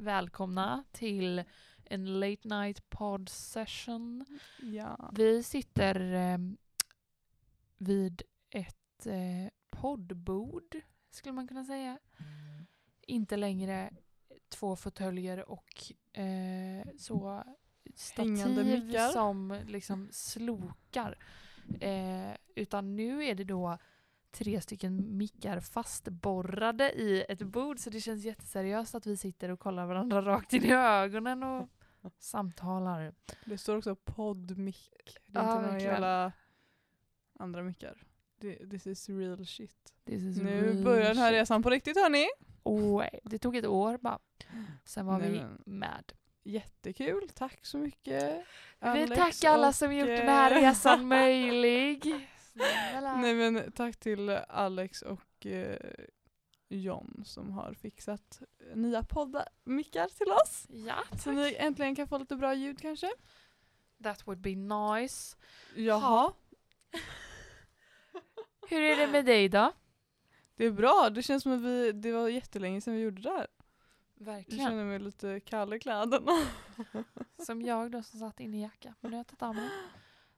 Välkomna till en late night pod session. Ja. Vi sitter eh, vid ett eh, poddbord, skulle man kunna säga. Inte längre två fåtöljer och eh, så stativ som liksom slokar. Eh, utan nu är det då tre stycken mickar fastborrade i ett bord så det känns jätteseriöst att vi sitter och kollar varandra rakt in i ögonen och samtalar. Det står också poddmick. Det är Ja, inte några jävla andra mickar. This is real shit. Is Nu real börjar den här shit. resan på riktigt hörni. Oh, det tog ett år bara. Sen var Nej, vi med. Jättekul, tack så mycket. Vi tackar alla som gjort eh, den här resan möjlig. Snälla. Nej men tack till Alex och eh, John som har fixat nya poddmickar till oss. Ja, Så ni äntligen kan få lite bra ljud kanske. that would be nice. Jaha. Hur är det med dig då? Det är bra, det känns som att vi, det var jättelänge sedan vi gjorde det här. Jag Verkligen. känner mig lite kall i kläderna. Som jag då som satt inne i jacka. Men nu har jag tagit av mig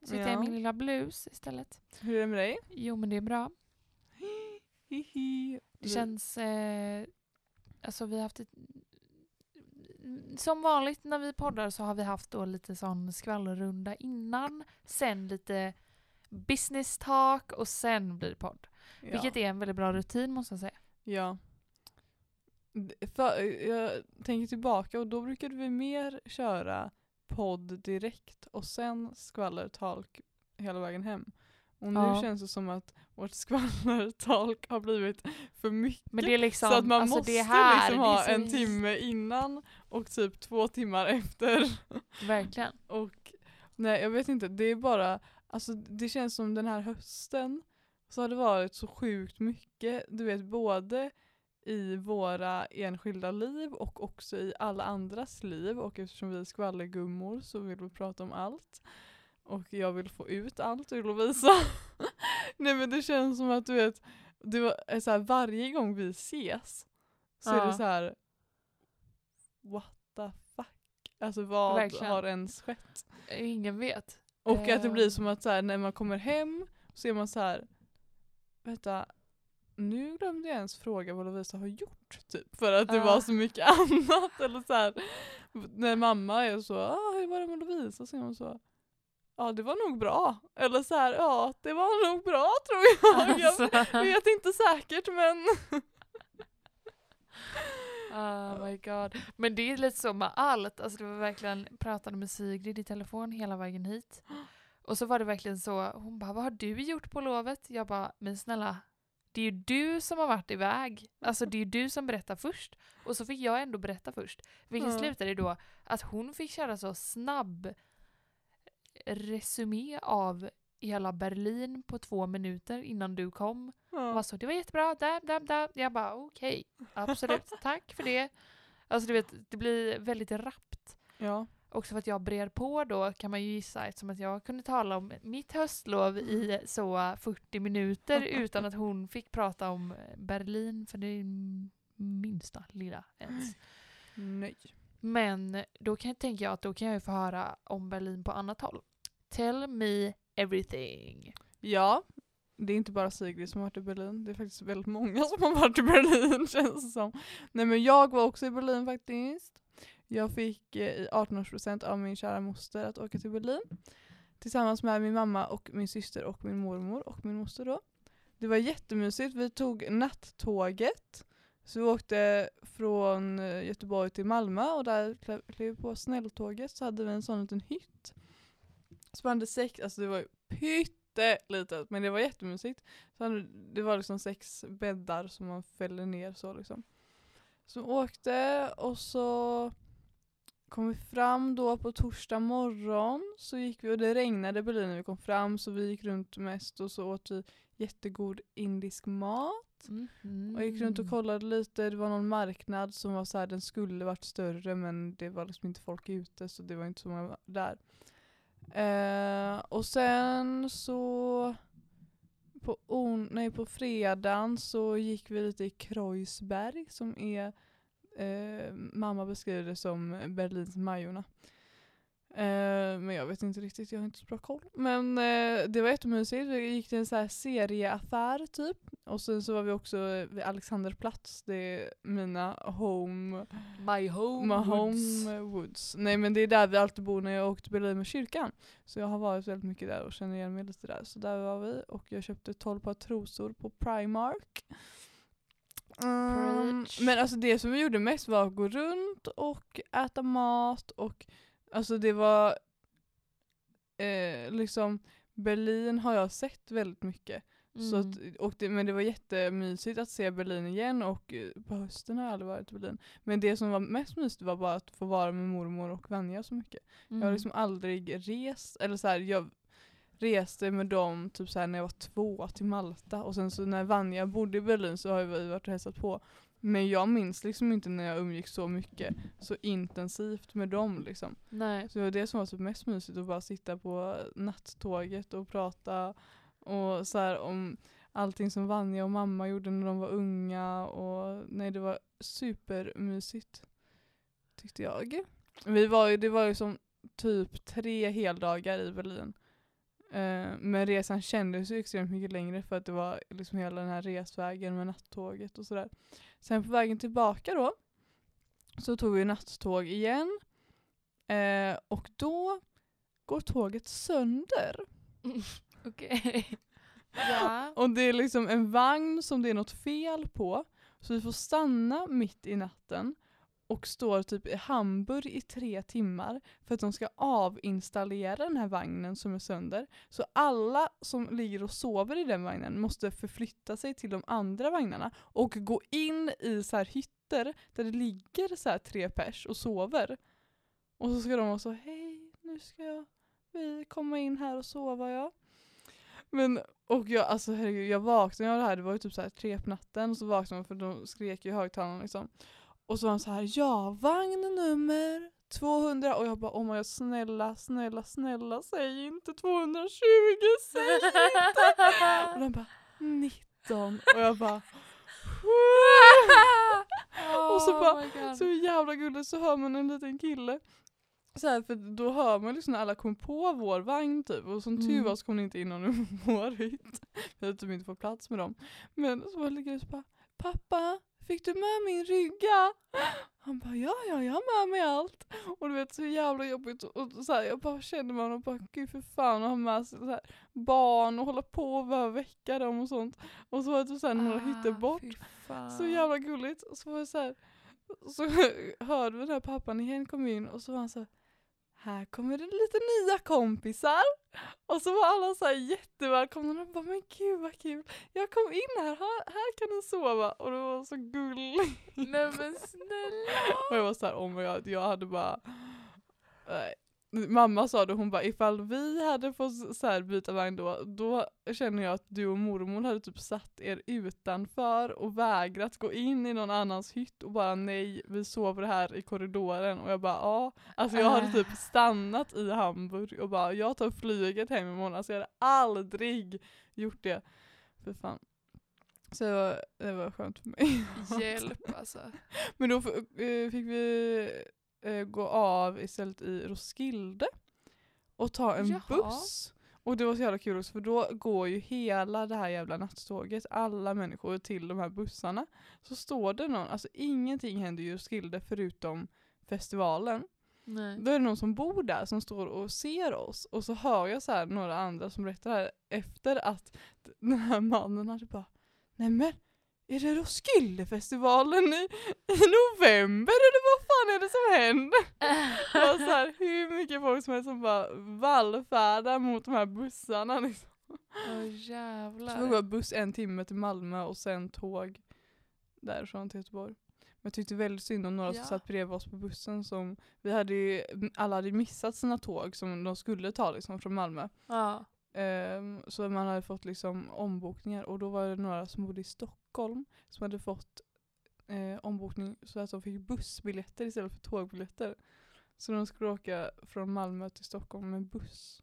jag i Ja. min lilla blus istället. Hur är det med dig? Jo men det är bra. Det känns... Eh, alltså vi har haft ett, Som vanligt när vi poddar så har vi haft då lite sån skvallerrunda innan. Sen lite business talk och sen blir det podd. ja. Vilket är en väldigt bra rutin måste jag säga. Ja. För, jag tänker tillbaka och då brukade vi mer köra podd direkt och sen skvallertalk hela vägen hem. Och nu Ja. känns det som att vårt skvallertalk har blivit för mycket. Liksom... så att man alltså måste det här, liksom ha så en timme innan och typ två timmar efter. Verkligen. Och nej jag vet inte, det är bara, alltså det känns som den här hösten så har det varit så sjukt mycket, du vet både i våra enskilda liv och också i alla andras liv och eftersom vi är skvallergummor så vill vi prata om allt. Och jag vill få ut allt ur Lovisa. nej men det känns som att du vet, var, är så här, varje gång vi ses så är Ja. det så här. what the fuck? Alltså vad Verkligen. har ens skett? Ingen vet. Och att det blir Ehm. som att så här, när man kommer hem så är man så här. vänta, nu glömde jag ens fråga vad Lovisa har gjort typ. För att det Ja. var så mycket annat. Eller så här, när mamma är så, ah, hur var det med Lovisa? Så är hon så, ja det var nog bra. Eller så här, ja det var nog bra tror jag. Alltså. Jag vet inte säkert men. Oh my god. Men det är lite så med allt. Alltså det var verkligen, pratade med Sigrid i telefon hela vägen hit. Och så var det verkligen så, hon bara vad har du gjort på lovet? Jag bara, men snälla, det är ju du som har varit iväg. Alltså det är ju du som berättar först. Och så fick jag ändå berätta först. Vilket Ja. slutade då att hon fick köra så snabb resumé av hela Berlin på två minuter innan du kom. Och var så, det var jättebra, där, där, där. Jag bara okej, absolut, tack för det. Alltså du vet, det blir väldigt rappt. ja. Också för att jag brer på då kan man ju gissa eftersom att jag kunde tala om mitt höstlov i så 40 minuter utan att hon fick prata om Berlin för det är minsta lilla ens. Nej. Men då kan, tänker jag att då kan jag ju få höra om Berlin på annat håll. Tell me everything. Ja, det är inte bara Sigrid som har varit i Berlin. Det är faktiskt väldigt många som har varit i Berlin känns det som. Nej men jag var också i Berlin faktiskt. Jag fick eh, i 18-årspresent av min kära moster att åka till Berlin. Tillsammans med min mamma och min syster och min mormor och min moster då. Det var jättemysigt. Vi tog nattåget. Så vi åkte från eh, Göteborg till Malmö och där klev vi på snälltåget så hade vi en sån liten hytt. Så man hade sex, alltså det var pyttelitet men det var jättemysigt. Så hade, det var liksom sex bäddar som man fällde ner så liksom. Så vi åkte och så kom vi fram då på torsdag morgon så gick vi och det regnade i Berlin när vi kom fram så vi gick runt mest och så åt vi jättegod indisk mat. Mhm. Och jag gick runt och kollade lite, det var någon marknad som var så här, den skulle varit större men det var liksom inte folk ute så det var inte så många där. Eh, och sen så på, on, nej, på fredagen så gick vi lite i Kreuzberg som är, eh, mamma beskriver det som Berlins Majorna. Eh, men jag vet inte riktigt, jag har inte så bra koll. Men eh, det var jättemysigt, vi gick till en så här serieaffär typ. Och sen så var vi också vid Alexanderplatz, det är mina home My home, My woods. home woods. Nej men det är där vi alltid bor när jag åkte till Berlin med kyrkan. Så jag har varit väldigt mycket där och känner igen mig lite där. Så där var vi och jag köpte 12 par trosor på Primark. Mm, men alltså det som vi gjorde mest var att gå runt och äta mat och alltså det var eh, liksom Berlin har jag sett väldigt mycket. Så Mm. att, och det, men det var jättemysigt att se Berlin igen och eh, på hösten har jag aldrig varit i Berlin. Men det som var mest mysigt var bara att få vara med mormor och Vanja så mycket. Jag har Mm. liksom aldrig rest, eller så här, jag reste med dem typ så här när jag var två till Malta och sen så när Vanja bodde i Berlin så har vi varit och hälsat på. Men jag minns liksom inte när jag umgicks så mycket, så intensivt med dem liksom. Nej. Så det var det som var typ mest mysigt, att bara sitta på nattåget och prata och så här om allting som Vanja och mamma gjorde när de var unga och nej det var supermysigt. Tyckte jag. Vi var ju, det var ju som typ tre heldagar i Berlin. Eh, men resan kändes ju extremt mycket längre för att det var liksom hela den här resvägen med nattåget och sådär. Sen på vägen tillbaka då så tog vi nattåg igen. Eh, och då går tåget sönder. Okej. ja. Och det är liksom en vagn som det är något fel på. Så vi får stanna mitt i natten och står typ i Hamburg i tre timmar för att de ska avinstallera den här vagnen som är sönder. Så alla som ligger och sover i den vagnen måste förflytta sig till de andra vagnarna och gå in i så här hytter där det ligger så här tre pers och sover. Och så ska de vara så hej nu ska jag, vi komma in här och sova ja. Men och jag, alltså herregud, jag vaknade av det här, det var ju typ så här tre på natten och så vaknade man för de skrek ju i högtalarna liksom. Och så var han så här, ja vagn nummer 200 och jag bara oh my God, snälla, snälla, snälla säg inte 220, säg inte! Och de bara 19 och jag bara Och så bara- Oh God. så jävla gulligt så hör man en liten kille så här, för då hör man liksom när alla kom på vår vagn typ och som tur Mm. var så kom det inte in någon i vår hytt. Vi hade typ inte fått plats med dem. Men så var det så bara Pappa, fick du med min rygga? Han bara ja, ja, jag har med mig allt. Och du vet så jävla jobbigt och, och så här, jag bara kände man och bara gud för fan att ha med sig så här, barn och hålla på och behöva väcka dem och sånt. Och så var det typ här, några hytter Ah, bort. fy fan. Så jävla gulligt. Och så var det så här, så hörde vi den här pappan igen kom in och så var han så här, här kommer det lite nya kompisar. Och så var alla så här jättevälkomna och bara men gud vad kul. Jag kom in här, här, här kan ni sova. Och det var så gulligt. Nej men snälla. Och jag var så här oh my god, jag hade bara nej. Mamma sa det, hon bara ifall vi hade fått så här byta vagn då, då känner jag att du och mormor hade typ satt er utanför och vägrat gå in i någon annans hytt och bara nej, vi sover här i korridoren och jag bara ja. Alltså jag hade typ stannat i Hamburg och bara jag tar flyget hem imorgon, alltså jag hade aldrig gjort det. För fan. Så det var, det var skönt för mig. Hjälp alltså. Men då eh, fick vi eh, gå av istället i Roskilde och ta en Jaha. buss. Och det var så jävla kul också för då går ju hela det här jävla nattåget, alla människor till de här bussarna. Så står det någon, alltså ingenting händer i Roskilde förutom festivalen. Nej. Då är det någon som bor där som står och ser oss och så hör jag så några andra som berättar här efter att den här mannen hade bara Nej men är det Roskildefestivalen i, i november eller vad fan är det som händer? Det var så här, hur mycket folk som helst som bara vallfärdar mot de här bussarna liksom. Åh Så vi jävlar. var buss en timme till Malmö och sen tåg därifrån till Göteborg. Men jag tyckte väldigt synd om några som Ja. satt bredvid oss på bussen som, vi hade ju, alla hade missat sina tåg som de skulle ta liksom från Malmö. Ja. Ehm, så man hade fått liksom ombokningar och då var det några som bodde i Stockholm som hade fått eh, ombokning så att de fick bussbiljetter istället för tågbiljetter. Så de skulle åka från Malmö till Stockholm med buss.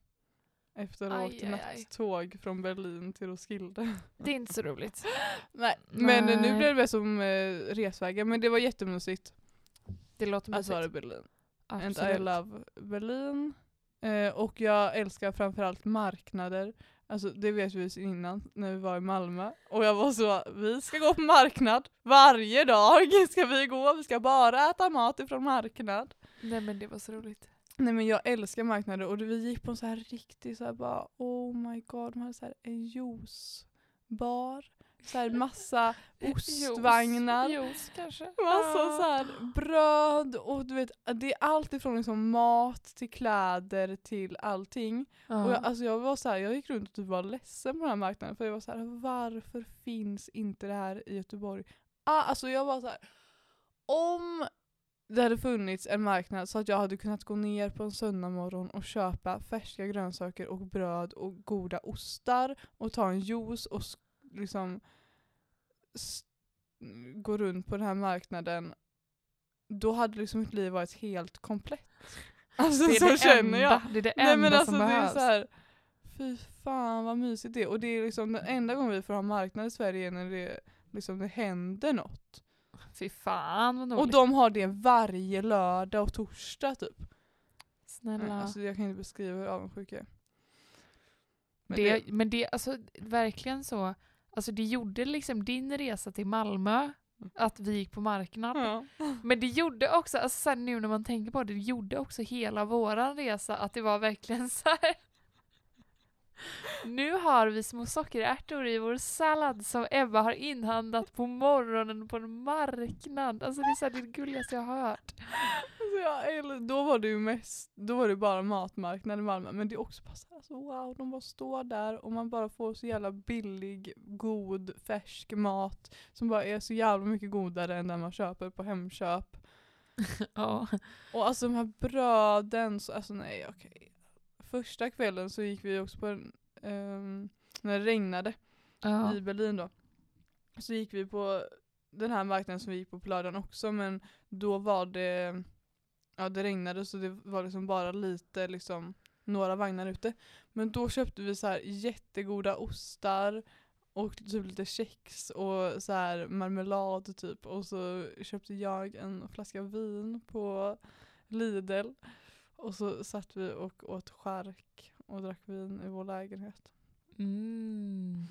efter att ha åkt nattåg från Berlin till Roskilde. Det är inte så roligt. Nej, men eh, nu Nej. blev det som eh, resvägen, men det var jättemysigt Det låter att mysigt. vara i Berlin. And I Absolut. love Berlin. Eh, och jag älskar framförallt marknader. Alltså det vet vi sedan innan när vi var i Malmö. Och jag var så, vi ska gå på marknad varje dag ska vi gå. Vi ska bara äta mat ifrån marknad. Nej men det var så roligt. Nej men jag älskar marknader och vi gick på en så här riktig så här bara oh my god, de hade så här en juicebar. Så här massa ostvagnar. Juice, kanske. Massa Ja. så här bröd och du vet, det är allt ifrån liksom mat till kläder till allting. Ja. Och jag, alltså jag var så här, jag gick runt och typ var ledsen på den här marknaden för jag var så här, varför finns inte det här i Göteborg? Ah, alltså jag var så här, om det hade funnits en marknad så att jag hade kunnat gå ner på en söndag morgon och köpa färska grönsaker och bröd och goda ostar och ta en juice och liksom gå runt på den här marknaden då hade liksom mitt liv varit helt komplett. Alltså det är så det känner enda, jag. Det är det Nej enda men alltså som det är behövs. så här, fy fan vad mysigt det är. Och det är liksom den enda gången vi får ha marknad i Sverige är när det, liksom, det händer något. Fy fan vad Och roligt. de har det varje lördag och torsdag typ. Snälla. Alltså, jag kan inte beskriva hur avundsjuk jag är. Men det, men det, alltså verkligen så. Alltså det gjorde liksom din resa till Malmö, att vi gick på marknad. ja. Men det gjorde också, alltså sen nu när man tänker på det, det gjorde också hela våran resa att det var verkligen så här. Nu har vi små sockerärtor i vår sallad som Ebba har inhandlat på morgonen på en marknad. Alltså det är så det, gulligaste jag har hört. Alltså, jag, då var det ju mest, då var det bara matmarknad i Malmö. Men det är också bara så alltså, wow, de bara står där och man bara får så jävla billig, god, färsk mat. Som bara är så jävla mycket godare än den man köper på Hemköp. Ja. Och alltså de här bröden, så, alltså nej okej. Första kvällen så gick vi också på en, ehm, när det regnade Ja. i Berlin då. Så gick vi på den här marknaden som vi gick på på lördagen också men då var det, ja det regnade så det var liksom bara lite liksom några vagnar ute. Men då köpte vi så här jättegoda ostar och typ lite kex och så här marmelad typ och så köpte jag en flaska vin på Lidl och så satt vi och åt chark och drack vin i vår lägenhet. Mm.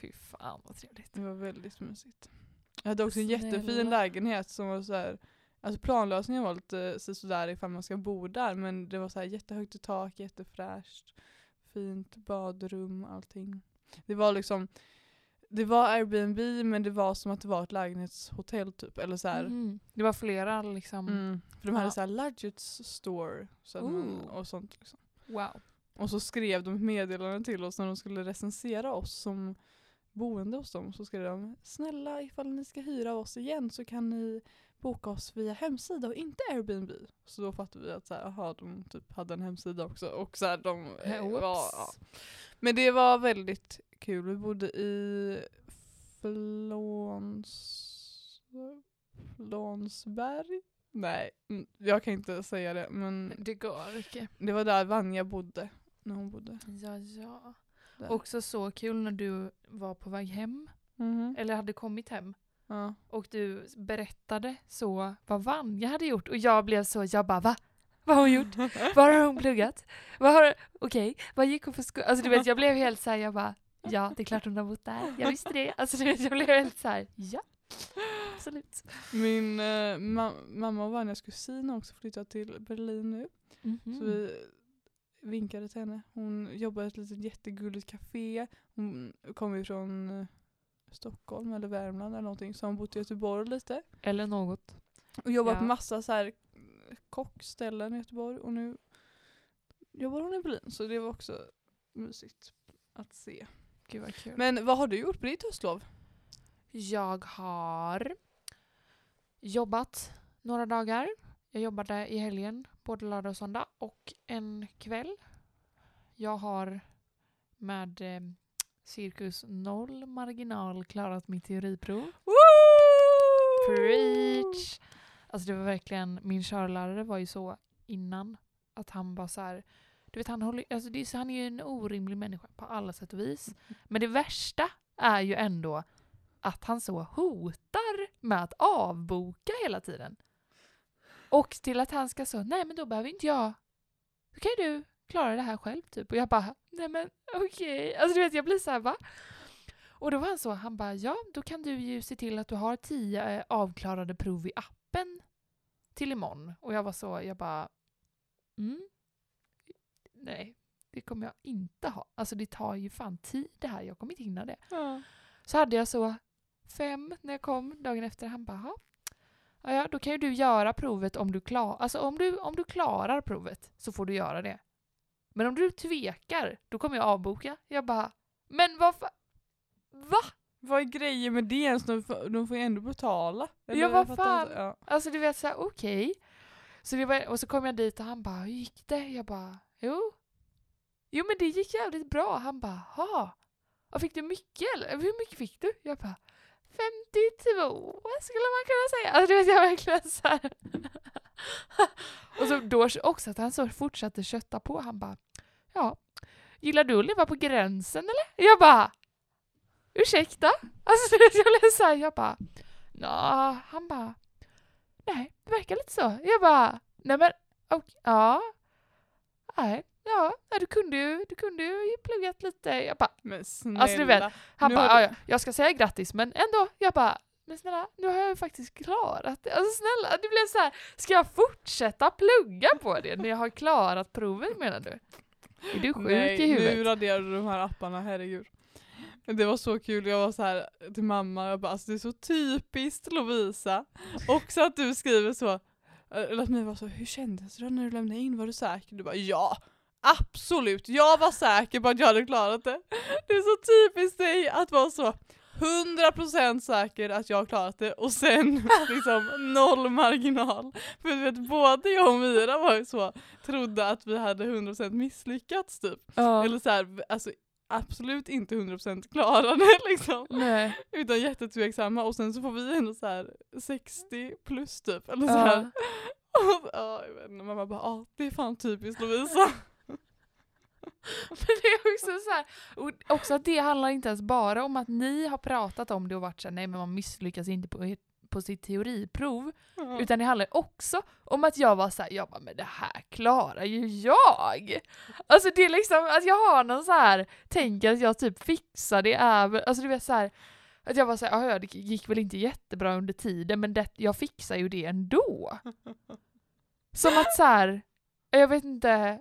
Fy fan vad trevligt. Det var väldigt mysigt. Jag hade också en jättefin lägenhet som var så här, alltså planlösningen var lite så- sådär ifall man ska bo där men det var så här jättehögt i tak, jättefräscht, fint badrum, allting. Det var liksom, det var Airbnb men det var som att det var ett lägenhetshotell typ, eller så. Mhm. Det var flera liksom. Mm. För de hade Ja. så här luggage store så man, och sånt. Liksom. Wow. Och så skrev de ett meddelande till oss när de skulle recensera oss som boende hos dem. Så skrev de snälla ifall ni ska hyra oss igen så kan ni boka oss via hemsida och inte Airbnb. Så då fattade vi att så här, aha, de typ hade en hemsida också. Och så här, de, eh, Whoops. var, ja. Men det var väldigt kul. Vi bodde i Flåns... Flånsberg? Nej, mm, jag kan inte säga det men Det går inte. det var där Vanja bodde. När hon bodde. Ja, ja. Där. Också så kul när du var på väg hem, Mhm. eller hade kommit hem. Ja. Och du berättade så vad Vanja hade gjort. Och jag blev så, jag bara va? Vad har hon gjort? Var har hon pluggat? Vad har, okej, vad gick hon för skola? Alltså du vet, jag blev helt såhär, jag bara ja, det är klart hon har bott där. Jag visste det. Alltså jag blev helt såhär, ja. Absolut. Min eh, ma- mamma och Vanjas kusin har också flyttat till Berlin nu. Mhm. Så vi vinkade till henne. Hon jobbar i ett litet jättegulligt café. Hon kommer ju från eh, Stockholm eller Värmland eller någonting. Så hon bott i Göteborg lite. Eller något. Och jobbat Ja. på massa så här eh, kockställen i Göteborg. Och nu jobbar hon i Berlin. Så det var också mysigt att se. Gud vad kul. Men vad har du gjort på ditt höstlov? Jag har jobbat några dagar. Jag jobbade i helgen, både lördag och söndag. Och en kväll. Jag har med eh, cirkus noll marginal klarat mitt teoriprov. Preach! Alltså det var verkligen, min körlärare var ju så innan att han bara så här, Du vet, han, håller, alltså det är, han är ju en orimlig människa på alla sätt och vis. Men det värsta är ju ändå att han så hotar med att avboka hela tiden. Och till att han ska så, nej men då behöver inte jag, då kan ju du klara det här själv typ. Och jag bara, nej men okej. Alltså du vet jag blir så här va? Och då var han så, han bara, ja då kan du ju se till att du har tio eh, avklarade prov i appen till imorgon. Och jag var så, jag bara, mm, nej det kommer jag inte ha. Alltså det tar ju fan tid det här, jag kommer inte hinna det. Ja. Så hade jag så fem när jag kom dagen efter. Han bara, "Jaha. ja, då kan ju du göra provet om du, klar, alltså om, du, om du klarar provet så får du göra det. Men om du tvekar, då kommer jag avboka. Jag bara, men vad fa- Va? Vad är grejen med det ens? De får, de får ju ändå betala. Ja, vad fan. Ja. Alltså du vet såhär, okej. Så det var, och så kom jag dit och han bara, hur gick det? Jag bara, jo. Jo men det gick jävligt bra. Han bara, ha. Och fick du mycket eller? Hur mycket fick du? Jag bara, 52 skulle man kunna säga. Alltså du vet jag verkligen såhär. och så då också att han så fortsatte kötta på. Han bara, ja. Gillar du att leva på gränsen eller? Jag bara, ursäkta? Alltså du vet jag blev såhär, jag bara, Nå, han bara, nej, det verkar lite så. Jag bara, nej men, okay, ja, nej, ja, nej, du kunde ju, du kunde ju pluggat lite. Jag bara, Men snälla. Alltså, du vet, han bara, du- ja, jag ska säga grattis, men ändå, jag bara, men snälla, nu har jag ju faktiskt klarat det. Alltså snälla, det blev så här, ska jag fortsätta plugga på det när jag har klarat provet menar du? Är du sjuk Nej, i huvudet? nu raderar du de här apparna, herregud. Det var så kul, jag var så här till mamma, jag bara alltså det är så typiskt Lovisa. Också att du skriver så, eller att mig var så, hur kändes det när du lämnade in? Var du säker? Du bara ja, absolut, jag var säker på att jag hade klarat det. Det är så typiskt dig att vara så 100% säker att jag har klarat det och sen liksom noll marginal. För du vet både jag och Mira var ju så, trodde att vi hade 100% misslyckats typ. Ja. Eller så här, alltså absolut inte 100% klarade liksom. Nej. Utan jättetveksamma och sen så får vi ändå så här 60 plus typ. Eller så här. Ja. Och, ja, jag vet inte, mamma bara ja det är fan typiskt Lovisa. Men det är också så här, och också att det handlar inte ens bara om att ni har pratat om det och varit såhär, nej men man misslyckas inte på, på sitt teoriprov. Ja. Utan det handlar också om att jag var såhär, jag bara, men det här klarar ju jag! Alltså det är liksom att jag har någon så här tänker att jag typ fixar det över, alltså du vet så här att jag var såhär, ja det gick väl inte jättebra under tiden men det, jag fixar ju det ändå. Som att så här, jag vet inte,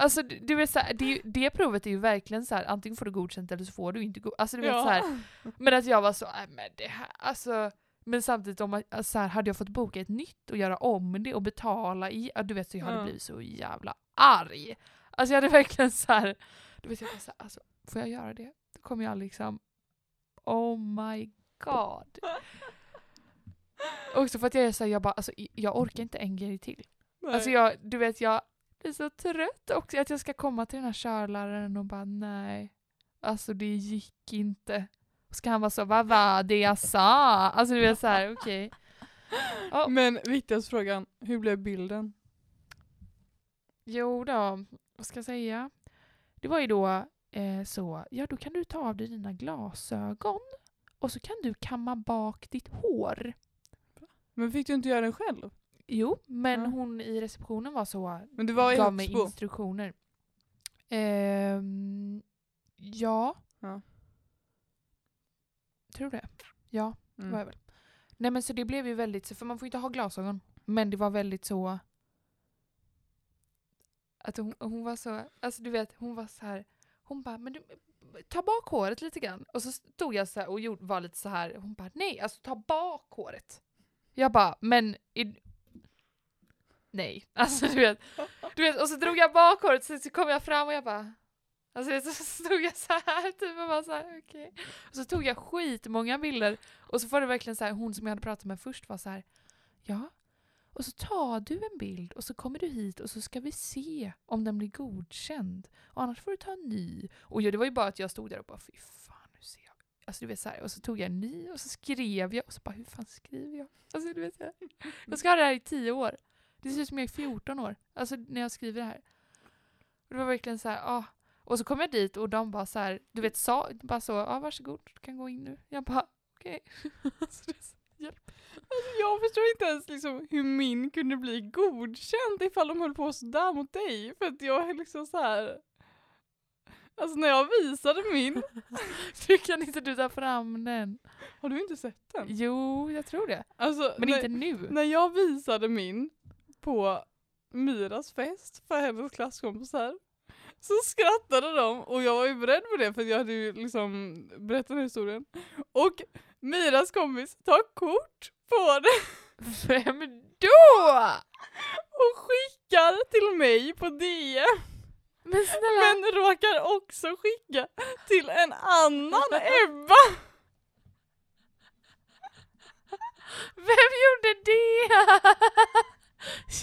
alltså du vet så här, det, det provet är ju verkligen så här, antingen får du godkänt eller så får du inte godkänt. Alltså du vet Ja. så här, men att jag var så, nej men det här, alltså men samtidigt om alltså, så här, hade jag fått boka ett nytt och göra om det och betala i, du vet så jag hade Ja. blivit så jävla arg. Alltså jag hade verkligen så här, du vet jag var så här, alltså får jag göra det? Då kommer jag liksom, oh my god. Också för att jag är såhär, jag bara, alltså jag orkar inte en grej till. Nej. Alltså jag, du vet jag är så trött också att jag ska komma till den här körläraren och bara nej. Alltså det gick inte. Ska han vara så, vad var det jag sa? Alltså du vet såhär, okej. Ja. Men viktigaste frågan, hur blev bilden? Jo då, vad ska jag säga? Det var ju då eh, så, ja då kan du ta av dig dina glasögon och så kan du kamma bak ditt hår. Men fick du inte göra den själv? Jo, men Ja. hon i receptionen var så, Men du var i gav mig instruktioner. Ehm, ja. Ja. Tror det. Ja, det var jag Mm. väl. Nej men så det blev ju väldigt, så- för man får inte ha glasögon. Men det var väldigt så att hon, hon var så, alltså du vet, hon var så här. hon bara, men du, ta bak håret lite grann. Och så stod jag så här och gjorde, var lite så här. hon bara, nej, alltså ta bak håret. Jag bara, men i, nej, alltså du vet, du vet, och så drog jag bak håret, så, så kom jag fram och jag bara, alltså så stod jag så här typ och bara så här, okej. Och så tog jag skitmånga bilder och så var det verkligen så här, hon som jag hade pratat med först var så här, ja, och så tar du en bild och så kommer du hit och så ska vi se om den blir godkänd. Och annars får du ta en ny. Och ja, det var ju bara att jag stod där och bara, fy fan, nu ser jag. Alltså du vet så här, och så tog jag en ny och så skrev jag och så bara, hur fan skriver jag? Alltså du vet, jag, jag ska ha det här i tio år. Det ser ut som jag är 14 år, alltså när jag skriver det här. Och det var verkligen så här, ah. Och så kom jag dit och de bara så här, du vet, sa bara så, ja ah, varsågod, du kan gå in nu. Jag bara, okej. Så det är så- Jag förstår inte ens liksom hur min kunde bli godkänd ifall de höll på sådär mot dig. För att jag är liksom så här. Alltså när jag visade min, Du kan inte du ta fram den? har du inte sett den? Jo, jag tror det. Alltså, Men när, inte nu. när jag visade min på Miras fest för hennes klasskompisar så skrattade de och jag var ju beredd på det för jag hade ju liksom berättat den här historien. Och Miras kompis tar kort på det Vem då? och skickar till mig på DM. Men snälla, Men råkar också skicka till en annan Ebba. vem gjorde det?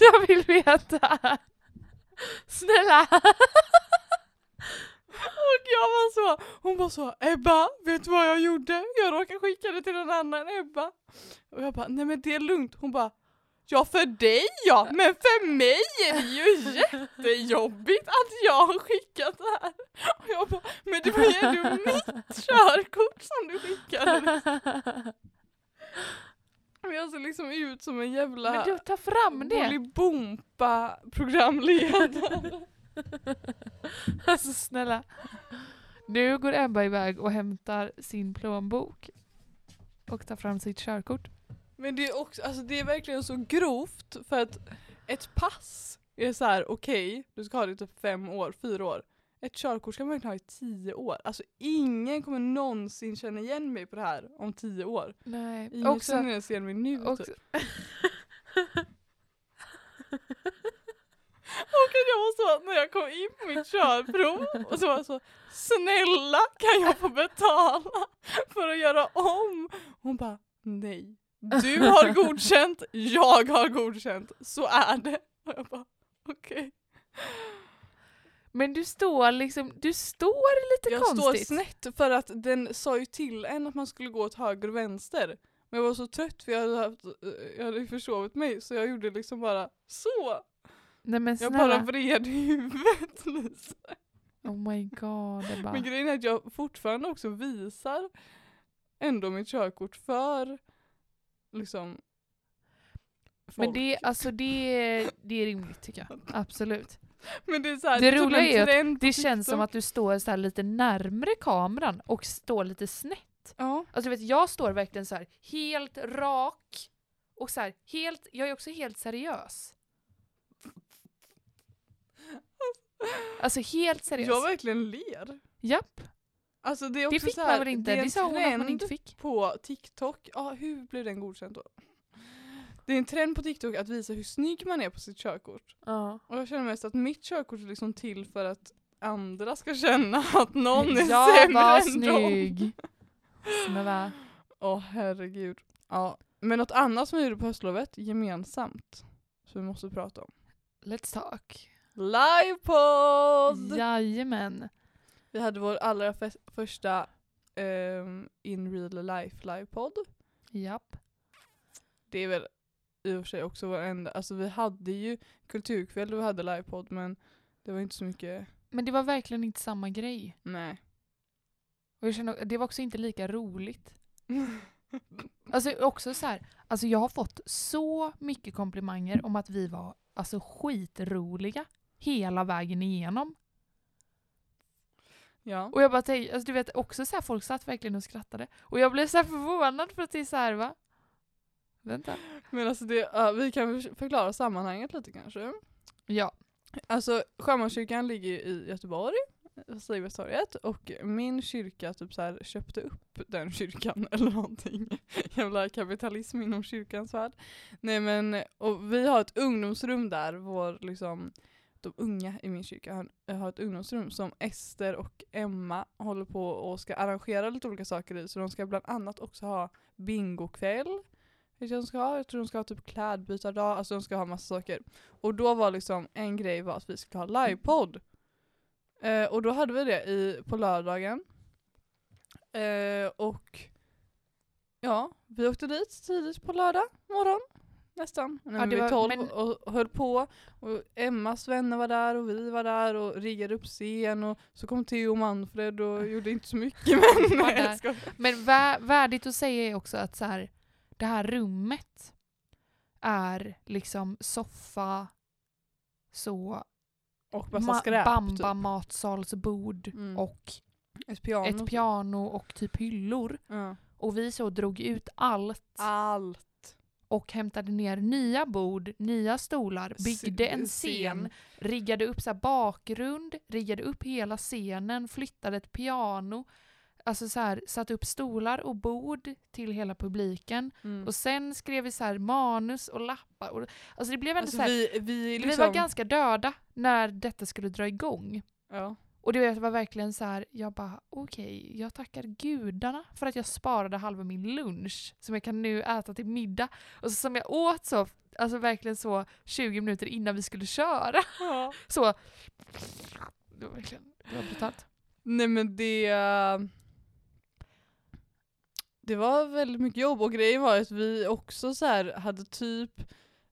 Jag vill veta. Snälla. Och jag var så, hon var så Ebba, vet du vad jag gjorde? Jag råkade skicka det till en annan Ebba. Och jag bara, nej men det är lugnt. Hon bara, ja för dig ja, men för mig är det ju jättejobbigt att jag har skickat det här. Och jag bara, men det var ju ändå mitt körkort som du skickade. Och jag ser liksom ut som en jävla Men du, ta fram det. Bolibompa programledare. Alltså snälla. Nu går Ebba iväg och hämtar sin plånbok. Och tar fram sitt körkort. Men det är också, alltså det är verkligen så grovt för att ett pass är så här: okej, du ska ha det i typ fem år, fyra år. Ett körkort ska man verkligen ha i tio år. Alltså ingen kommer någonsin känna igen mig på det här om tio år. Nej. Ingen Också, känner ens igen mig nu också, typ. Och att jag var så, när jag kom in på mitt körprov och så var jag så Snälla kan jag få betala för att göra om? Hon bara nej. Du har godkänt, jag har godkänt, så är det. Och jag bara okej. Men du står liksom, du står lite Jag konstigt. står snett för att den sa ju till en att man skulle gå åt höger och vänster. Men jag var så trött för jag hade, haft, jag hade försovit mig så jag gjorde liksom bara så. Nej men Jag bara vred huvudet Lisa. Oh my god Ebba. Men grejen är att jag fortfarande också visar ändå mitt körkort för liksom folk. Men det, alltså det, det är rimligt tycker jag. Absolut. Men det är så här, det är typ roliga är att Det känns som att du står så lite närmre kameran och står lite snett. Ja. Alltså du vet, jag står verkligen så här helt rak och så här helt, jag är också helt seriös. Alltså helt seriös. Jag verkligen ler. Japp, Alltså det är det också fick så här, man väl inte? Det, Det, sa hon att man inte fick. på TikTok. Ja, hur blev den godkänd då? Det är en trend på TikTok att visa hur snygg man är på sitt körkort. Ja. Och jag känner mest att mitt körkort är liksom till för att andra ska känna att någon är Jag sämre var än dem. snygg. Snälla. Åh herregud. Ja. Men något annat som vi gjorde på höstlovet gemensamt, som vi måste prata om. Let's talk. Livepodd! Jajamän. Vi hade vår allra första ehm, in real life livepodd. Japp. Det är väl i och för sig också vår enda, alltså vi hade ju kulturkväll och vi hade livepodd men det var inte så mycket, Men det var verkligen inte samma grej. nej. Och jag känner, det var också inte lika roligt. Alltså också så här, alltså jag har fått så mycket komplimanger om att vi var alltså skitroliga hela vägen igenom. ja. Och jag bara tänkte, alltså du vet också så här, folk satt verkligen och skrattade. Och jag blev så här förvånad för att det är så här va? Vänta. Men alltså det, ja, vi kan förklara sammanhanget lite kanske. Ja. Alltså Sjömanskyrkan ligger i Göteborg, Sigvardstorget, och min kyrka typ så här köpte upp den kyrkan eller någonting. Jävla kapitalism inom kyrkans värld. Nej men, och vi har ett ungdomsrum där, vår liksom, de unga i min kyrka har, har ett ungdomsrum som Ester och Emma håller på och ska arrangera lite olika saker i. Så de ska bland annat också ha bingokväll. Vet jag, de ska ha. jag tror de ska ha typ klädbytardag, alltså de ska ha massa saker. Och då var liksom en grej var att vi skulle ha livepodd. Eh, och då hade vi det i, på lördagen. Eh, och ja, vi åkte dit tidigt på lördag morgon nästan. Nej, Ja, det vi var- tolv men- och höll på. Och Emmas vänner var där och vi var där och riggade upp scen och så kom Theo och Manfred och gjorde inte så mycket men nej. Men vä- värdigt att säga är också att så här, det här rummet är liksom soffa, så Och massa skräp bamba typ. matsalsbord Mm. och Ett piano. ett piano och typ hyllor. Ja. Och vi så drog ut allt Allt. Och hämtade ner nya bord, nya stolar, byggde en scen, riggade upp så bakgrund, riggade upp hela scenen, flyttade ett piano, alltså så här, satte upp stolar och bord till hela publiken. Mm. Och sen skrev vi så här manus och lappar. Och, alltså det blev ändå Alltså så här, vi, vi, liksom, vi var ganska döda när detta skulle dra igång. ja. Och det var verkligen så här, jag bara okej, jag tackar gudarna för att jag sparade halva min lunch som jag kan nu äta till middag. Och så som jag åt så, alltså verkligen så 20 minuter innan vi skulle köra. ja. Så, det var verkligen, det var brutalt. Nej men det... eh, Det var väldigt mycket jobb och grejen var att vi också så här hade typ,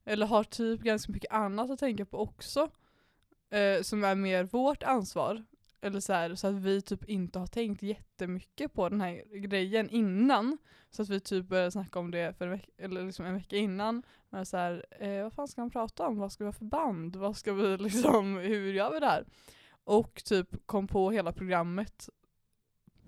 eller har typ ganska mycket annat att tänka på också. Eh, som är mer vårt ansvar. Eller så, här, så att vi typ inte har tänkt jättemycket på den här grejen innan. Så att vi typ började snacka om det för en, veck- eller liksom en vecka innan. Men så här, eh, vad fan ska man prata om? Vad ska vi ha för band? Vad ska vi liksom, hur gör vi det här? Och typ kom på hela programmet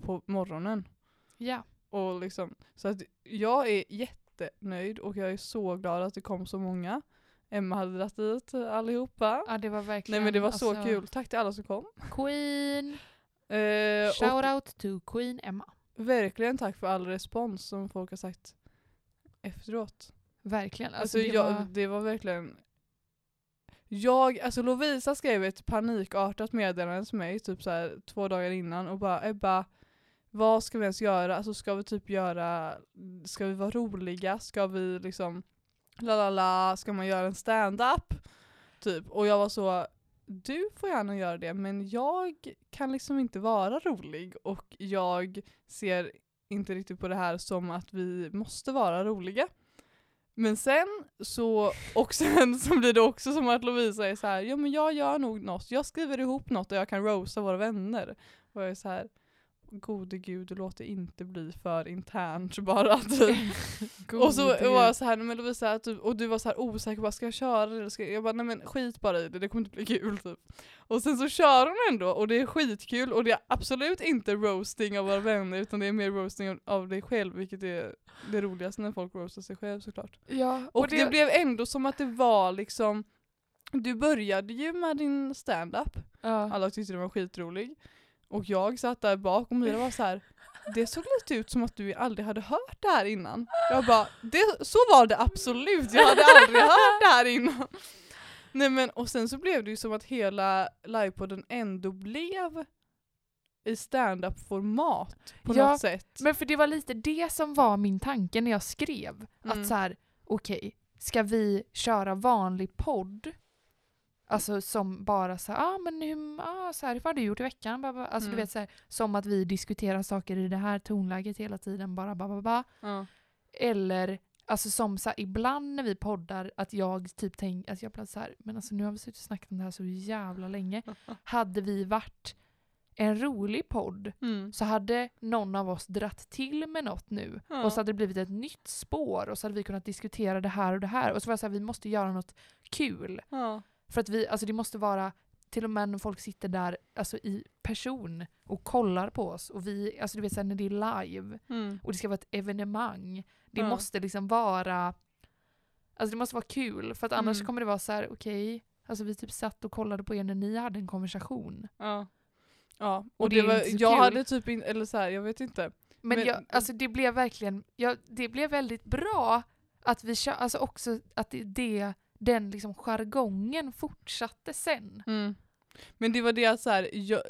på morgonen. Ja. Och liksom, så att jag är jättenöjd och jag är så glad att det kom så många. Emma hade dragit dit allihopa. ja, det var verkligen Nej men det var så alltså, kul. Tack till alla som kom. Queen, Eh, shout out to Queen Emma. verkligen tack för all respons som folk har sagt efteråt. Verkligen. Alltså, Alltså, det jag, var, det var verkligen jag, alltså Lovisa skrev ett panikartat meddelande till mig typ så här två dagar innan och bara Ebba, vad ska vi ens göra? Alltså ska vi typ göra, ska vi vara roliga? Ska vi liksom, la la la, ska man göra en stand-up? Typ. Och jag var så, du får gärna göra det men jag kan liksom inte vara rolig och jag ser inte riktigt på det här som att vi måste vara roliga. Men sen så, och sen så blir det också som att Lovisa är så här, ja men jag gör nog något, jag skriver ihop något och jag kan roasta våra vänner. Och jag är så här, gode gud, låt det inte bli för internt bara. Typ. och så var jag så här, men Lovisa, typ, och du var så här osäker, bara, ska jag köra det? eller ska jag? jag bara, nej men skit bara i det, det kommer inte bli kul typ. Och sen så kör hon ändå och det är skitkul och det är absolut inte roasting av våra vänner utan det är mer roasting av, av dig själv vilket är det roligaste när folk roastar sig själv såklart. Ja, Och, det, blev ändå som att det var liksom, du började ju med din stand-up, ja. alla tyckte den var skitrolig. Och jag satt där bak och Mira var så här. det såg lite ut som att du aldrig hade hört det här innan. Jag bara, det, så var det absolut, jag hade aldrig hört det här innan. Nej men och sen så blev det ju som att hela livepodden ändå blev i stand-up format på Ja, något sätt. Men för det var lite det som var min tanke när jag skrev. Mm. Att så här, okej, ska vi köra vanlig podd? Alltså som bara så här, ah, men hur, ah, så här, hur har du gjort i veckan? Ba, ba. Alltså du Mm. vet så här, som att vi diskuterar saker i det här tonläget hela tiden, bara ba, ba, ba. Ja. Eller alltså som så här, ibland när vi poddar att jag typ tänker, att jag blir så här, men alltså nu har vi suttit och snackat om det här så jävla länge. Hade vi varit en rolig podd Mm. så hade någon av oss dratt till med något nu Ja. och så hade det blivit ett nytt spår och så hade vi kunnat diskutera det här och det här och så var jag så här, vi måste göra något kul. Ja. För att vi, alltså det måste vara, till och med när folk sitter där alltså i person och kollar på oss och vi, alltså du vet sen när det är live Mm. och det ska vara ett evenemang. Det Ja. måste liksom vara, alltså det måste vara kul för att annars Mm. kommer det vara så här: okej, alltså vi typ satt och kollade på er när ni hade en konversation. Ja. Ja, och, Och det det var, jag kul. hade typ inte, eller så här, jag vet inte. Men, Men- jag, alltså det blev verkligen, ja, det blev väldigt bra att vi kör, alltså också att det, det den liksom jargongen fortsatte sen. Mm. Men det var det att så här, jag,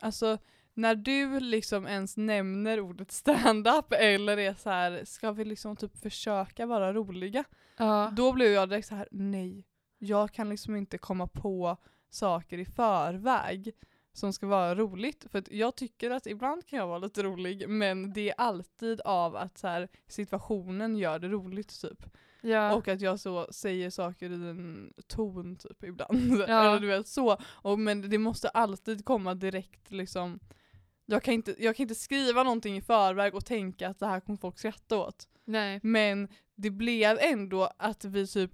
alltså när du liksom ens nämner ordet stand-up eller är så här, ska vi liksom typ försöka vara roliga? Ja. Då blev jag direkt så här: nej. Jag kan liksom inte komma på saker i förväg som ska vara roligt. För jag tycker att ibland kan jag vara lite rolig men det är alltid av att så här, situationen gör det roligt typ. Ja. Och att jag så säger saker i en ton typ ibland. Ja. Eller du vet så. Och, men det måste alltid komma direkt liksom. Jag kan, inte, jag kan inte skriva någonting i förväg och tänka att det här kommer folk skratta åt. Nej. Men det blev ändå att vi typ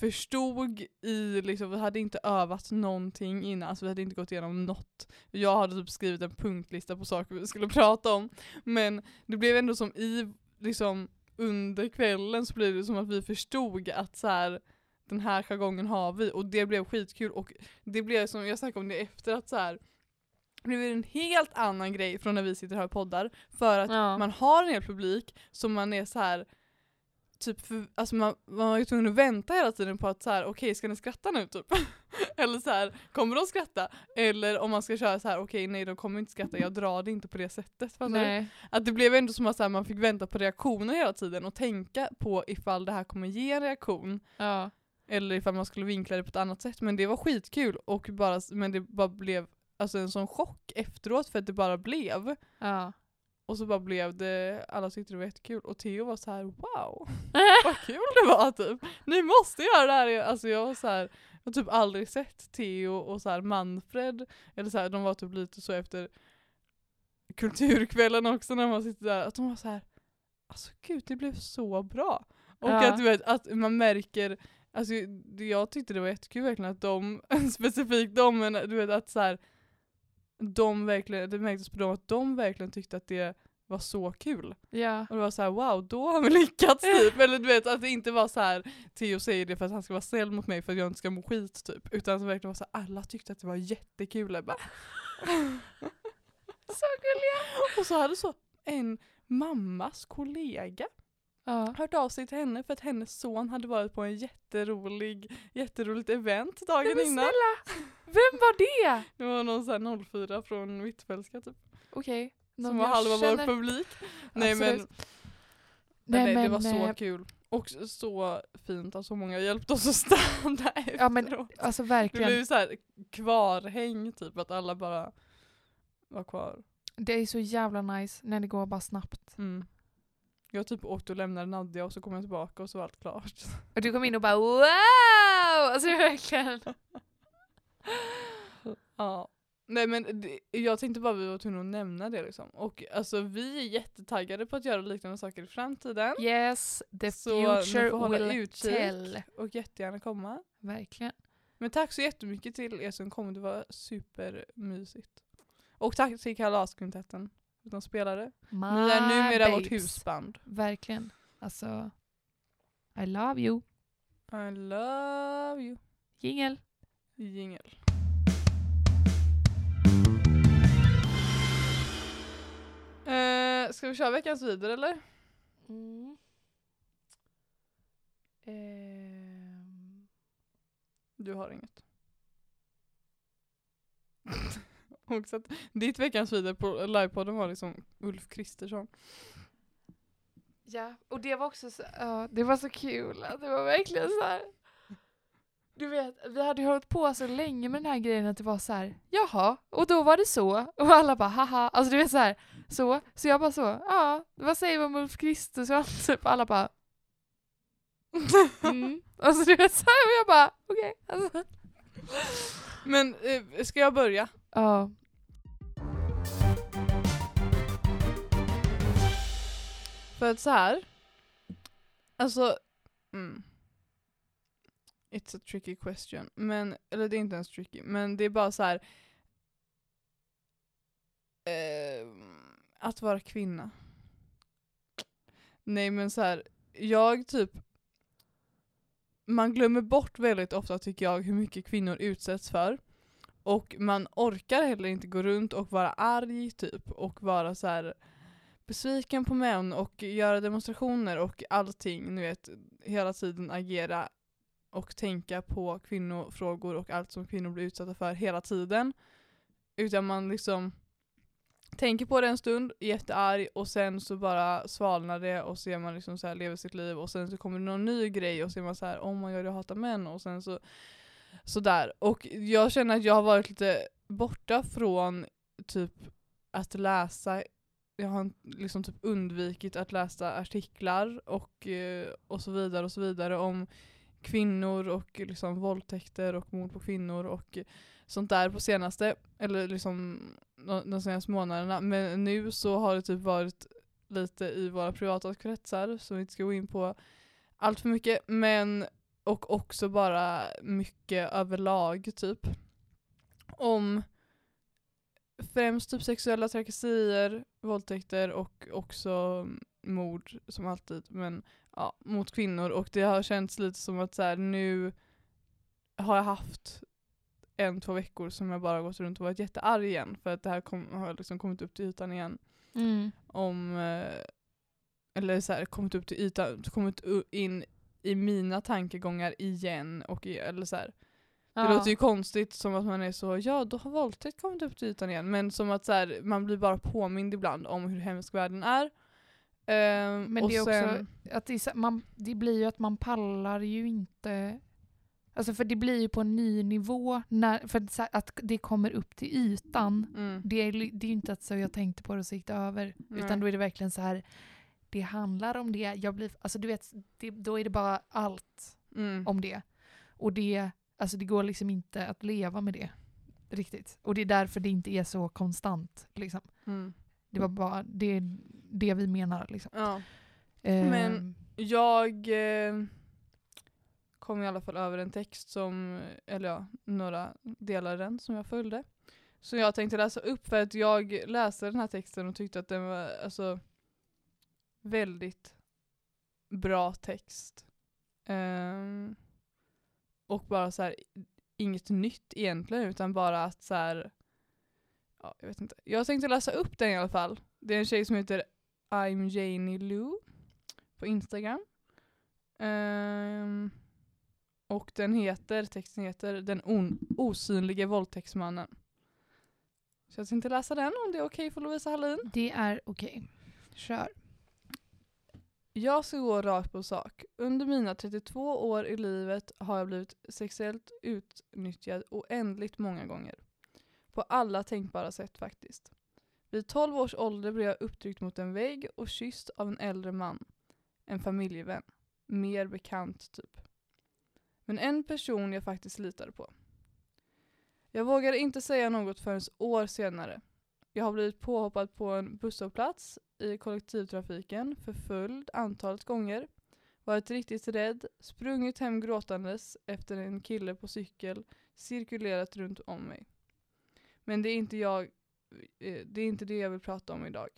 förstod i, liksom, vi hade inte övat någonting innan, alltså vi hade inte gått igenom något. Jag hade typ skrivit en punktlista på saker vi skulle prata om. Men det blev ändå som i, liksom under kvällen så blev det som att vi förstod att så här, den här jargongen har vi och det blev skitkul och det blev som, jag snackade om det efter att så här det blev en helt annan grej från när vi sitter här och poddar för att Ja. man har en hel publik som man är så här typ för, alltså man, man var ju tvungen att vänta hela tiden på att så här okej ska ni skratta nu typ? Eller så här kommer de skratta? Eller om man ska köra så här okej nej de kommer inte skratta, jag drar det inte på det sättet. Nej. Att det blev ändå som att så här, man fick vänta på reaktioner hela tiden och tänka på ifall det här kommer ge en reaktion. Ja. Eller ifall man skulle vinkla det på ett annat sätt. Men det var skitkul och bara, men det bara blev alltså en sån chock efteråt för att det bara blev. Ja. Och så bara blev det, alla tyckte det var jättekul och Theo var så här: wow, vad kul det var typ. Ni måste göra det här. Alltså jag var så här, jag har typ aldrig sett Theo och så här Manfred, eller så här, de var typ lite så efter kulturkvällen också när man sitter där, att de var så här, alltså gud det blev så bra. Och Ja. att du vet, att man märker, alltså jag tyckte det var jättekul verkligen att de, specifikt de, men du vet att så här, de verkligen, det märktes på dem att de verkligen tyckte att det var så kul. Ja. Och det var så här: wow, då har vi lyckats typ. Eller du vet att det inte var så här Theo säger det för att han ska vara snäll mot mig för att jag inte ska må skit typ. Utan det verkligen var så här, alla tyckte att det var jättekul. Jag bara, Så gulliga. och så hade så en mammas kollega Ja. hört av sig till henne för att hennes son hade varit på en jätterolig, jätteroligt event dagen Nej, men innan. snälla! Vem var det? Det var någon sån här 04 från Hvitfeldtska typ. Okej. Någon som var halva vår känner. publik. Nej men, Absolut. nej, Nej, det men, var så eh, kul. Och så fint att så många hjälpte oss att stanna efteråt. Ja men alltså Det verkligen. blev ju så här kvarhäng typ, att alla bara var kvar. Det är så jävla nice när det går bara snabbt. Mm. Jag typ åkte och lämnade Nadja och så kom jag tillbaka och så var allt klart. Och du kom in och bara wow! Alltså det verkligen. ja. Nej men det, jag tänkte bara vi var tvungna att nämna det liksom. Och alltså vi är jättetaggade på att göra liknande saker i framtiden. Yes, the Så ni future får hålla will utkik. tell. Och jättegärna komma. Verkligen. Men tack så jättemycket till er som kom, det var supermysigt. Och tack till Kalaskvintetten som spelade. Ni är My numera vårt babes. husband. Verkligen. Alltså, I love you. I love you. Jingel. Jingel. Eh, ska vi köra veckans vidare eller? Mm. Ehm, Du har inget. Också att ditt veckans vidare på livepodden var liksom Ulf Kristersson. ja, och det var också så, ja, det var så kul. att Det var verkligen så här. Du vet, vi hade ju hållit på så länge med den här grejen att det var så här, jaha, och då var det så. Och alla bara haha, alltså du vet så här, så. Så jag bara så, ja, vad säger vi om Ulf Kristersson? Typ alla bara, mm. Alltså du vet så här, och jag bara, okej. Alltså. Men eh, ska jag börja? Ja, För att så här. Alltså, mm. It's a tricky question. Men, eller det är inte ens tricky, men det är bara så här. Eh, att vara kvinna. Nej men så här. jag typ man glömmer bort väldigt ofta tycker jag hur mycket kvinnor utsätts för. Och man orkar heller inte gå runt och vara arg typ och vara så här besviken på män och göra demonstrationer och allting, ni vet, hela tiden agera och tänka på kvinnofrågor och allt som kvinnor blir utsatta för hela tiden. Utan man liksom tänker på det en stund, jättearg och sen så bara svalnar det och så man liksom så här, lever sitt liv och sen så kommer det någon ny grej och så är man så här, oh my god jag hatar män och sen så sådär. Och jag känner att jag har varit lite borta från typ att läsa jag har liksom typ undvikit att läsa artiklar och, eh, och så vidare och så vidare om kvinnor och liksom våldtäkter och mord på kvinnor och sånt där på senaste, eller liksom de, senaste månaderna. Men nu så har det typ varit lite i våra privata kretsar som vi inte ska gå in på allt för mycket. Men och också bara mycket överlag typ. Om främst typ sexuella trakasserier, våldtäkter och också mord som alltid. Men ja, mot kvinnor och det har känts lite som att så här, nu har jag haft en, två veckor som jag bara gått runt och varit jättearg igen för att det här kom, har liksom kommit upp till ytan igen. Mm. Om, eh, eller så här, kommit upp till ytan, kommit in i mina tankegångar igen. Och i, eller så här. Det Ja. låter ju konstigt som att man är så, ja då har våldtäkt kommit upp till ytan igen. Men som att så här, man blir bara påmind ibland om hur hemsk världen är. Ehm, Men det är också sen, att det, är, man, det blir ju att man pallar ju inte Alltså för det blir ju på en ny nivå när, för att det kommer upp till ytan. mm, Det är, det är ju inte att så jag tänkte på det och så gick det över. Nej. Utan då är det verkligen så här. Det handlar om det. Jag blir, alltså du vet, det, då är det bara allt mm, om det. Och det, alltså det går liksom inte att leva med det. Riktigt. Och det är därför det inte är så konstant. Liksom. mm. Det var bara det, det vi menar. Liksom. Ja. Ehm, Men- Jag eh, kom i alla fall över en text som, eller ja, några delar i den som jag följde. Så jag tänkte läsa upp för att jag läste den här texten och tyckte att den var alltså väldigt bra text. Um, och bara så här inget nytt egentligen utan bara att så här ja, jag vet inte. Jag tänkte läsa upp den i alla fall. Det är en tjej som heter I'm Janie Lou på Instagram. Um, och den heter, texten heter Den osynlige våldtäktsmannen. Så jag tänkte läsa den om det är okej för Lovisa Hallin. Det är okej. Kör. Jag ska gå rakt på sak. Under mina 32 år i livet har jag blivit sexuellt utnyttjad oändligt många gånger. På alla tänkbara sätt faktiskt. Vid 12 års ålder blev jag upptryckt mot en vägg och kysst av en äldre man. En familjevän. Mer bekant typ. Men en person jag faktiskt litade på. Jag vågade inte säga något förrän år senare. Jag har blivit påhoppad på en busshållplats i kollektivtrafiken, förföljd antalet gånger, varit riktigt rädd, sprungit hem gråtandes efter en kille på cykel, cirkulerat runt om mig. Men det är inte, jag, eh, det är inte det jag vill prata om idag.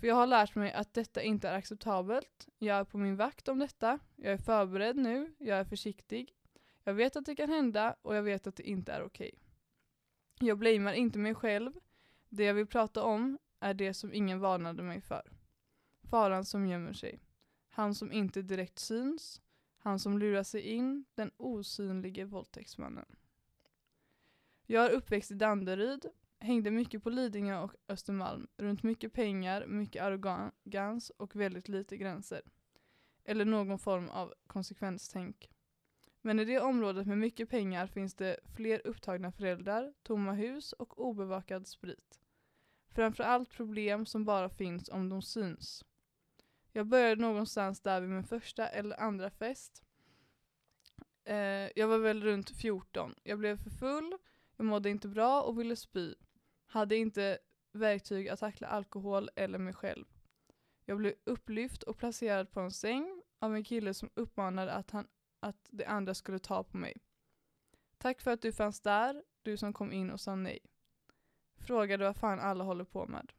För jag har lärt mig att detta inte är acceptabelt. Jag är på min vakt om detta. Jag är förberedd nu. Jag är försiktig. Jag vet att det kan hända och jag vet att det inte är okej. Jag blamear inte mig själv. Det jag vill prata om är det som ingen varnade mig för. Faran som gömmer sig. Han som inte direkt syns. Han som lurar sig in. Den osynlige våldtäktsmannen. Jag är uppväxt i Danderyd. Hängde mycket på Lidingö och Östermalm. Runt mycket pengar, mycket arrogans och väldigt lite gränser. Eller någon form av konsekvenstänk. Men i det området med mycket pengar finns det fler upptagna föräldrar, tomma hus och obevakad sprit. Framförallt problem som bara finns om de syns. Jag började någonstans där vid min första eller andra fest. Eh, jag var väl runt 14. Jag blev för full, jag mådde inte bra och ville spy. Hade inte verktyg att tackla alkohol eller mig själv. Jag blev upplyft och placerad på en säng av en kille som uppmanade att, han, att de andra skulle ta på mig. Tack för att du fanns där, du som kom in och sa nej. Frågade vad fan alla håller på med.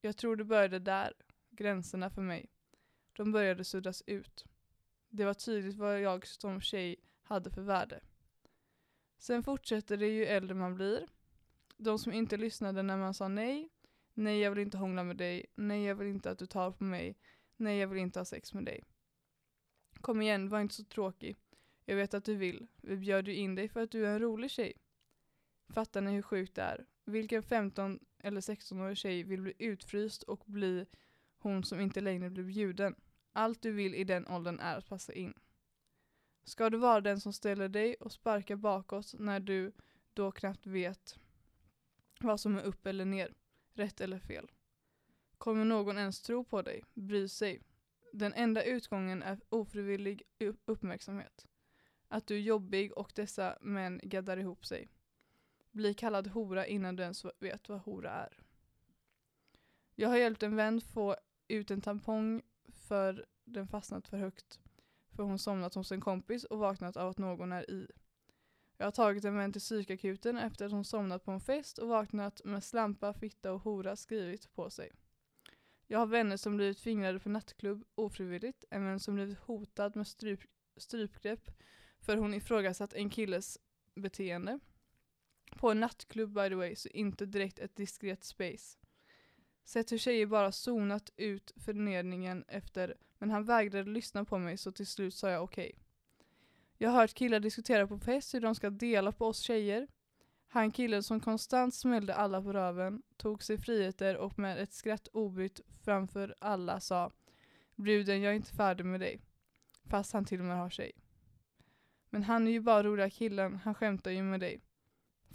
Jag tror det började där, gränserna för mig. De började suddas ut. Det var tydligt vad jag som tjej hade för värde. Sen fortsätter det ju äldre man blir. De som inte lyssnade när man sa nej. Nej, jag vill inte hångla med dig. Nej, jag vill inte att du tar på mig. Nej, jag vill inte ha sex med dig. Kom igen, var inte så tråkig. Jag vet att du vill. Vi bjöd ju in dig för att du är en rolig tjej. Fattar ni hur sjukt det är? Vilken 15 eller 16-årig tjej vill bli utfryst och bli hon som inte längre blir bjuden? Allt du vill i den åldern är att passa in. Ska du vara den som ställer dig och sparkar bakåt när du då knappt vet vad som är upp eller ner, rätt eller fel? Kommer någon ens tro på dig? Bry sig? Den enda utgången är ofrivillig uppmärksamhet. Att du är jobbig och dessa män gaddar ihop sig. Bli kallad hora innan du ens vet vad hora är. Jag har hjälpt en vän få ut en tampong för den fastnat för högt för hon somnat hos en kompis och vaknat av att någon är i. Jag har tagit en vän till psykakuten efter att hon somnat på en fest och vaknat med slampa, fitta och hora skrivit på sig. Jag har vänner som blivit fingrade på nattklubb ofrivilligt, en vän som blivit hotad med stryp, strypgrepp för hon ifrågasatt en killes beteende. På en nattklubb by the way, så inte direkt ett diskret space. Sett hur tjejer bara zonat ut förnedringen efter, men han vägrade lyssna på mig så till slut sa jag okej. Jag har hört killar diskutera på fest hur de ska dela på oss tjejer. Han killen som konstant smällde alla på röven, tog sig friheter och med ett skratt obrytt framför alla sa Bruden, jag är inte färdig med dig. Fast han till och med har tjej. Men han är ju bara roliga killen, han skämtar ju med dig.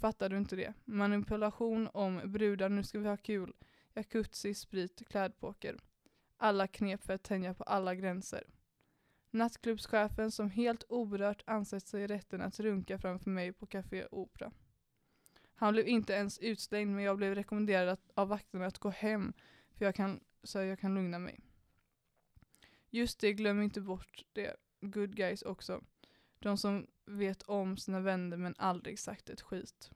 Fattar du inte det? Manipulation om brudar, nu ska vi ha kul. Jacuzzi, sprit, klädpoker. Alla knep för att tänja på alla gränser. Nattklubbschefen som helt oberört ansett sig rätten att runka framför mig på Café Opera. Han blev inte ens utslängd men jag blev rekommenderad att, av vakterna att gå hem för jag kan, så jag kan lugna mig. Just det, glöm inte bort det. Good guys också. De som vet om sina vänner men aldrig sagt ett skit.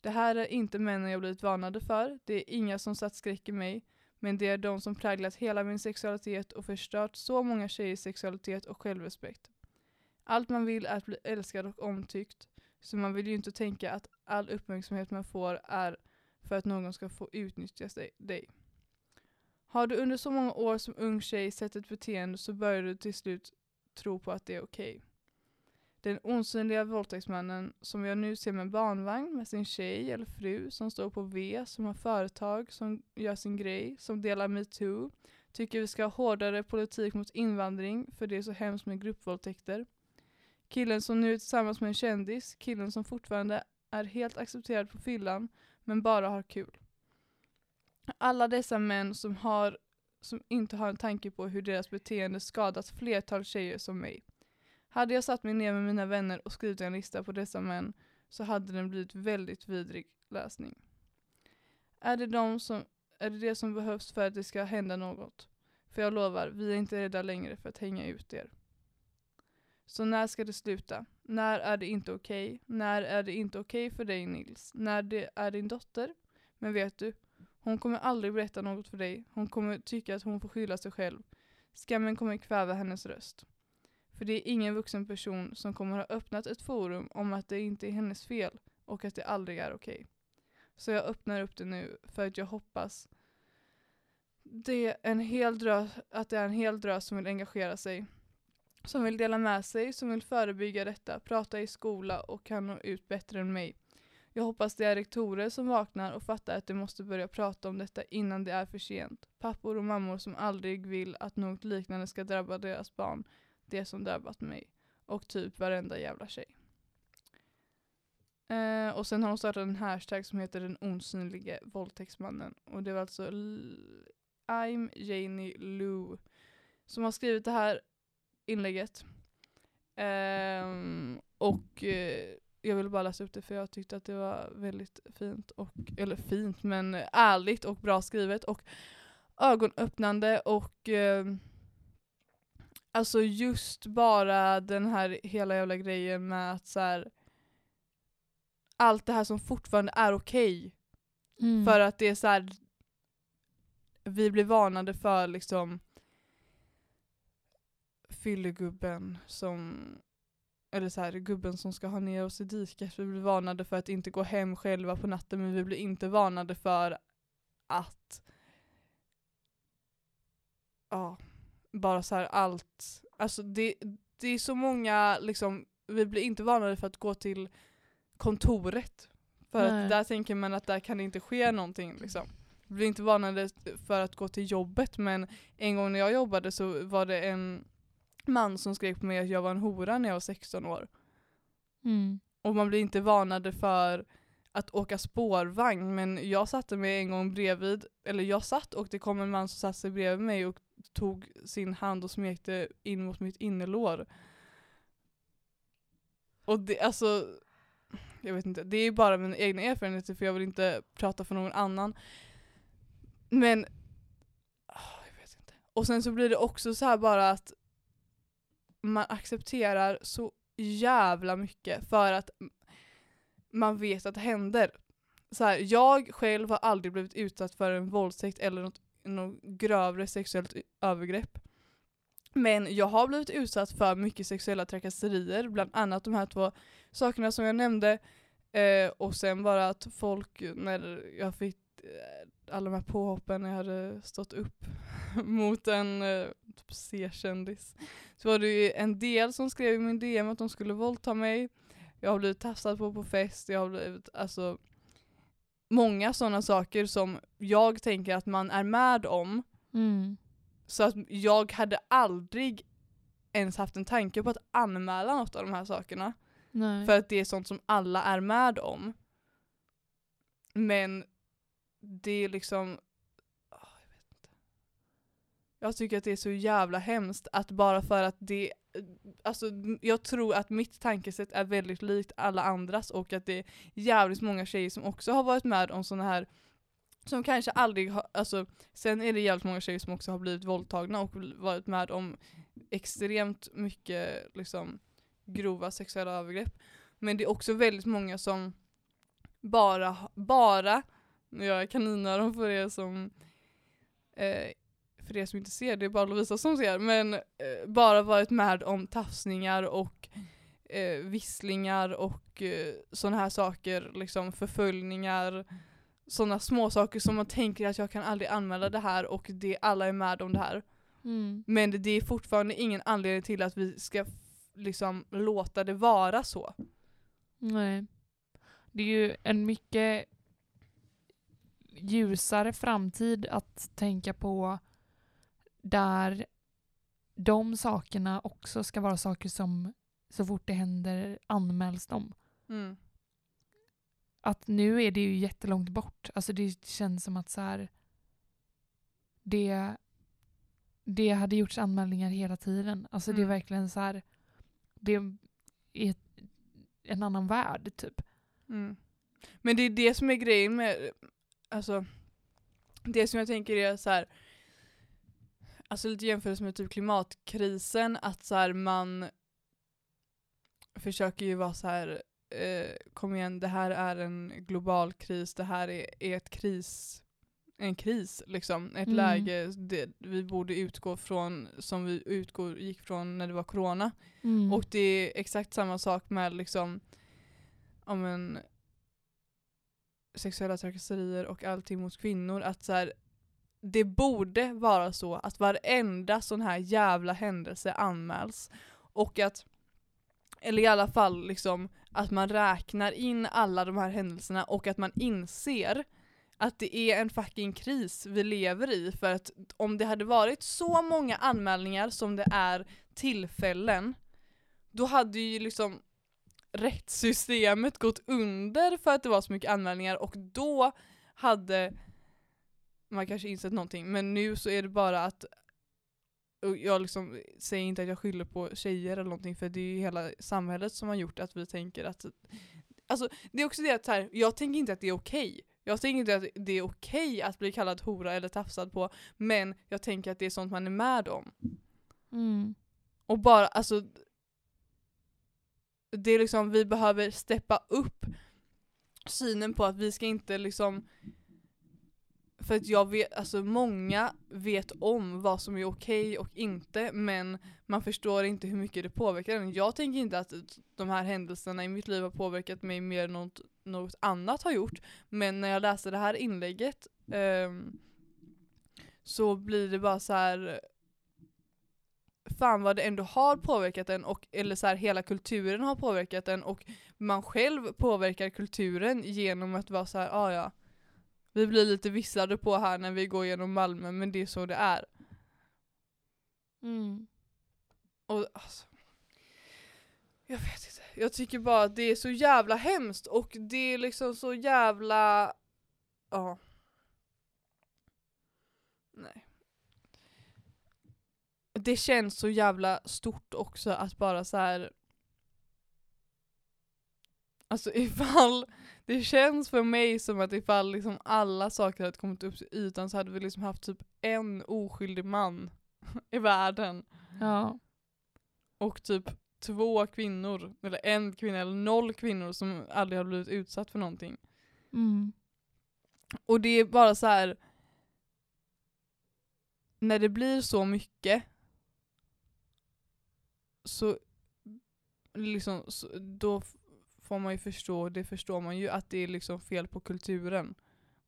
Det här är inte männen jag blivit varnade för. Det är inga som satt skräck i mig. Men det är de som präglat hela min sexualitet och förstört så många tjejers sexualitet och självrespekt. Allt man vill är att bli älskad och omtyckt. Så man vill ju inte tänka att all uppmärksamhet man får är för att någon ska få utnyttja dig. Har du under så många år som ung tjej sett ett beteende så börjar du till slut tro på att det är okej. Den osynliga våldtäktsmannen som jag nu ser med barnvagn med sin tjej eller fru som står på V, som har företag, som gör sin grej, som delar metoo, tycker vi ska ha hårdare politik mot invandring för det är så hemskt med gruppvåldtäkter. Killen som nu är tillsammans med en kändis, killen som fortfarande är helt accepterad på fyllan men bara har kul. Alla dessa män som, har, som inte har en tanke på hur deras beteende skadat flertal tjejer som mig. Hade jag satt mig ner med mina vänner och skrivit en lista på dessa män så hade den blivit väldigt vidrig läsning. Är det, de som, är det det som behövs för att det ska hända något? För jag lovar, vi är inte rädda längre för att hänga ut er. Så när ska det sluta? När är det inte okej? När är det inte okej för dig Nils? När det är din dotter? Men vet du, hon kommer aldrig berätta något för dig. Hon kommer tycka att hon får skylla sig själv. Skammen kommer kväva hennes röst. För det är ingen vuxen person som kommer ha öppnat ett forum om att det inte är hennes fel och att det aldrig är okej. Så jag öppnar upp det nu för att jag hoppas det är en hel drös, att det är en hel drös som vill engagera sig. Som vill dela med sig, som vill förebygga detta, prata i skola och kan nå ut bättre än mig. Jag hoppas det är rektorer som vaknar och fattar att de måste börja prata om detta innan det är för sent. Pappor och mammor som aldrig vill att något liknande ska drabba deras barn det som drabbat mig. Och typ varenda jävla tjej. Eh, och sen har hon startat en hashtag som heter den osynlige våldtäktsmannen. Och det var alltså L- I'm Janie Lou som har skrivit det här inlägget. Ehm, och eh, jag ville bara läsa upp det för jag tyckte att det var väldigt fint, och, eller fint men ärligt och bra skrivet och ögonöppnande och ehm, Alltså just bara den här hela jävla grejen med att så här, allt det här som fortfarande är okej. Mm. För att det är så här, vi blir varnade för liksom fyllegubben som eller så här, gubben som ska ha ner oss i diket. Vi blir varnade för att inte gå hem själva på natten men vi blir inte varnade för att ja, bara så här allt. Alltså det, det är så många, liksom, vi blir inte varnade för att gå till kontoret. För Nej. att där tänker man att där kan det inte ske någonting. Liksom. Vi blir inte varnade för att gå till jobbet men en gång när jag jobbade så var det en man som skrek på mig att jag var en hora när jag var 16 år. Mm. Och man blir inte varnade för att åka spårvagn men jag satte mig en gång bredvid, eller jag satt och det kom en man som satte sig bredvid mig och tog sin hand och smekte in mot mitt innerlår. Och det, alltså, jag vet inte, det är ju bara mina egna erfarenheter för jag vill inte prata för någon annan. Men, ah, jag vet inte. Och sen så blir det också så här bara att man accepterar så jävla mycket för att man vet att det händer. Så här, jag själv har aldrig blivit utsatt för en våldtäkt eller något, något grövre sexuellt övergrepp. Men jag har blivit utsatt för mycket sexuella trakasserier, bland annat de här två sakerna som jag nämnde. Eh, och sen bara att folk, när jag fick eh, alla de här påhoppen när jag hade stått upp mot en eh, typ C-kändis. Så var det ju en del som skrev i min DM att de skulle våldta mig. Jag har blivit tafsad på på fest, jag har blivit, alltså många sådana saker som jag tänker att man är med om. Mm. Så att jag hade aldrig ens haft en tanke på att anmäla något av de här sakerna. Nej. För att det är sånt som alla är med om. Men det är liksom, ah, jag vet inte. Jag tycker att det är så jävla hemskt att bara för att det, alltså jag tror att mitt tankesätt är väldigt likt alla andras och att det är jävligt många tjejer som också har varit med om sådana här som kanske aldrig har, alltså sen är det jävligt många tjejer som också har blivit våldtagna och varit med om extremt mycket liksom grova sexuella övergrepp. Men det är också väldigt många som bara, bara, nu gör jag kaninöron för er som eh, för er som inte ser, det är bara Lovisa som ser, men eh, bara varit med om tafsningar och eh, visslingar och eh, sådana här saker, liksom förföljningar, sådana små saker som man tänker att jag kan aldrig anmäla det här och det, alla är med om det här. Mm. Men det är fortfarande ingen anledning till att vi ska liksom låta det vara så. Nej. Det är ju en mycket ljusare framtid att tänka på där de sakerna också ska vara saker som så fort det händer anmäls de. Mm. Att nu är det ju jättelångt bort. Alltså det känns som att så här, det, det hade gjorts anmälningar hela tiden. Alltså det är Mm. verkligen så här, det är en annan värld typ. Mm. Men det är det som är grejen med, alltså, det som jag tänker är så här. Alltså lite jämförelse med typ klimatkrisen, att så här man försöker ju vara så här, eh, kom igen det här är en global kris, det här är, är ett kris, en kris liksom, ett Mm. läge det, vi borde utgå från som vi utgår, gick från när det var corona. Mm. Och det är exakt samma sak med liksom om en sexuella trakasserier och allting mot kvinnor. Att så här, det borde vara så att varenda sån här jävla händelse anmäls. Och att, eller i alla fall liksom, att man räknar in alla de här händelserna och att man inser att det är en fucking kris vi lever i. För att om det hade varit så många anmälningar som det är tillfällen då hade ju liksom rättssystemet gått under för att det var så mycket anmälningar och då hade man kanske insett någonting. Men nu så är det bara att jag liksom säger inte att jag skyller på tjejer eller någonting för det är ju hela samhället som har gjort att vi tänker att Alltså det är också det att här, jag tänker inte att det är okej. Jag tänker inte att det är okej att bli kallad hora eller tafsad på men jag tänker att det är sånt man är med om. Mm. Och bara, alltså det är liksom, vi behöver steppa upp synen på att vi ska inte liksom för att jag vet, alltså många vet om vad som är okej och inte men man förstår inte hur mycket det påverkar en. Jag tänker inte att de här händelserna i mitt liv har påverkat mig mer än något, något annat har gjort. Men när jag läser det här inlägget ehm, så blir det bara så här fan vad det ändå har påverkat en och eller så här, hela kulturen har påverkat en och man själv påverkar kulturen genom att vara så här, ah, ja vi blir lite visslade på här när vi går genom Malmö men det är så det är. Mm. Och alltså, Jag vet inte. Jag tycker bara att det är så jävla hemskt och det är liksom så jävla... Ja. Nej. Det känns så jävla stort också att bara så här. Alltså ifall, det känns för mig som att ifall liksom alla saker hade kommit upp till ytan så hade vi liksom haft typ en oskyldig man i världen. Ja. Och typ två kvinnor, eller en kvinna eller noll kvinnor som aldrig har blivit utsatt för någonting. Mm. Och det är bara så här. När det blir så mycket så liksom, så, då får man ju förstå, det förstår man ju, att det är liksom fel på kulturen.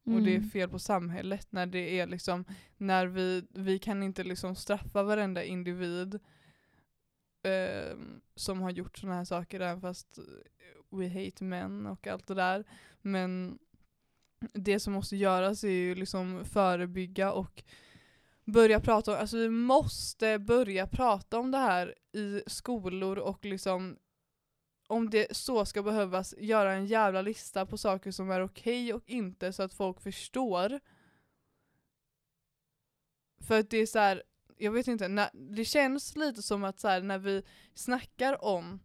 Och det är Mm. fel på samhället när det är liksom, när vi, vi kan inte liksom straffa varenda individ eh, som har gjort sådana här saker även fast we hate men och allt det där. Men det som måste göras är ju liksom förebygga och börja prata om, alltså vi måste börja prata om det här i skolor och liksom om det så ska behövas göra en jävla lista på saker som är okej och inte så att folk förstår. För att det är så här, jag vet inte, när, det känns lite som att så här, när vi snackar om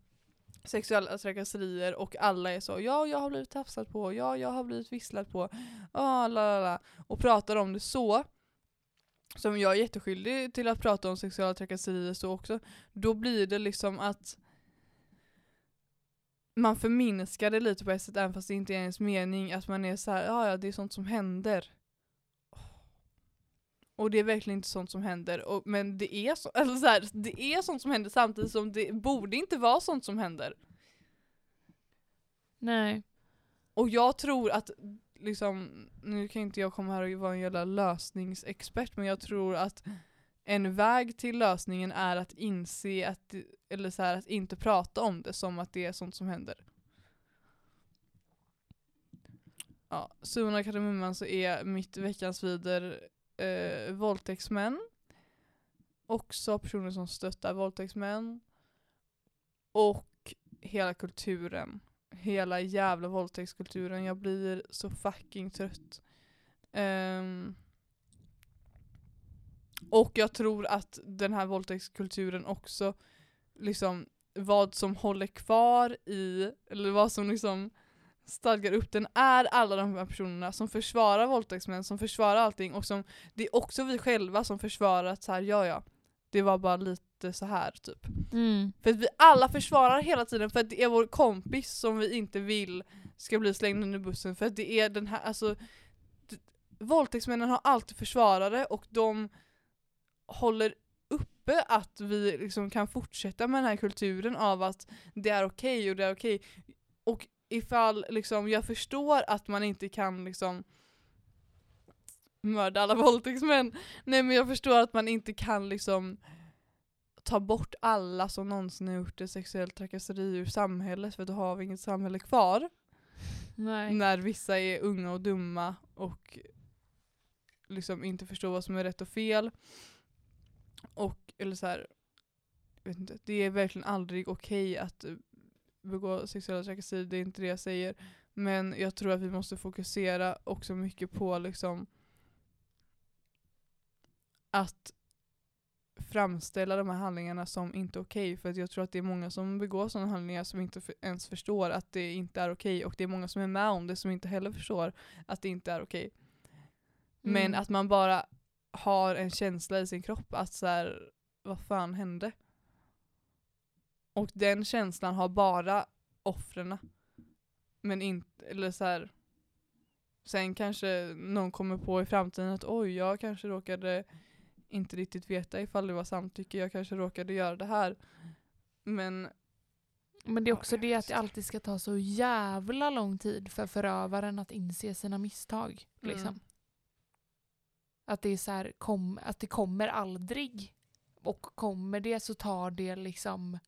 sexuella trakasserier och alla är så ja jag har blivit tafsad på, ja jag har blivit visslad på, ah, la, la, och pratar om det så som jag är jätteskyldig till att prata om sexuella trakasserier så också, då blir det liksom att man förminskar det lite på ett sätt även fast det inte är ens mening att man är så här, ja ja det är sånt som händer. Och det är verkligen inte sånt som händer, och, men det är, så, alltså så här, det är sånt som händer samtidigt som det borde inte vara sånt som händer. Nej. Och jag tror att, liksom, nu kan inte jag komma här och vara en jävla lösningsexpert, men jag tror att en väg till lösningen är att inse att, eller så här, att inte prata om det som att det är sånt som händer. Ja, Summan av kardemumman så är mitt veckans vider eh, våldtäktsmän. Också personer som stöttar våldtäktsmän. Och hela kulturen. Hela jävla våldtäktskulturen. Jag blir så fucking trött. Ehm, och jag tror att den här våldtäktskulturen också, liksom vad som håller kvar i, eller vad som liksom stadgar upp den är alla de här personerna som försvarar våldtäktsmän, som försvarar allting och som, det är också vi själva som försvarar att så här, ja ja, det var bara lite så här typ. Mm. För att vi alla försvarar hela tiden för att det är vår kompis som vi inte vill ska bli slängd under bussen för att det är den här, alltså Våldtäktsmännen har alltid försvarare och de håller uppe att vi liksom kan fortsätta med den här kulturen av att det är okej och det är okej. Och ifall liksom, jag förstår att man inte kan liksom mörda alla våldtäktsmän. Nej men jag förstår att man inte kan liksom ta bort alla som någonsin har gjort ett sexuellt trakasseri ur samhället för då har vi inget samhälle kvar. Nej. När vissa är unga och dumma och liksom inte förstår vad som är rätt och fel. Eller så här, jag vet inte, det är verkligen aldrig okej att eh, begå sexuella trakasserier, det är inte det jag säger. Men jag tror att vi måste fokusera också mycket på liksom att framställa de här handlingarna som inte okej. För att jag tror att det är många som begår sådana handlingar som inte för, ens förstår att det inte är okej. Och det är många som är med om det som inte heller förstår att det inte är okej. Men Mm. att man bara har en känsla i sin kropp att så här, vad fan hände? Och den känslan har bara offren. Men inte, eller så här. Sen kanske någon kommer på i framtiden att oj, jag kanske råkade inte riktigt veta ifall det var samtycke, jag kanske råkade göra det här. Men Men det är också det att det alltid ska ta så jävla lång tid för förövaren att inse sina misstag. Liksom. Mm. Att det är så här, kom, att det kommer aldrig. Och kommer det så tar det liksom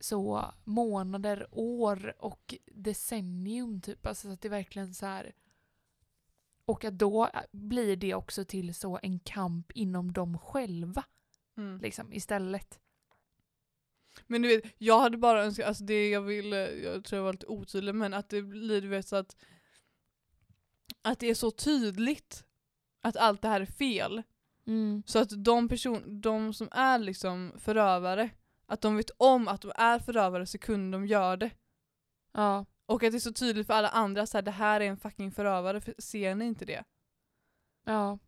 så månader, år och decennium typ. Alltså så att det verkligen så här och att då blir det också till så en kamp inom dem själva mm. liksom istället. Men du vet, jag hade bara önskat, alltså det jag ville, jag tror jag var lite otydlig, men att det blir du vet så att att det är så tydligt att allt det här är fel. Mm. Så att de person, de som är liksom förövare, att de vet om att de är förövare sekunden de gör det. Ja. Och att det är så tydligt för alla andra att det här är en fucking förövare, för ser ni inte det? Ja.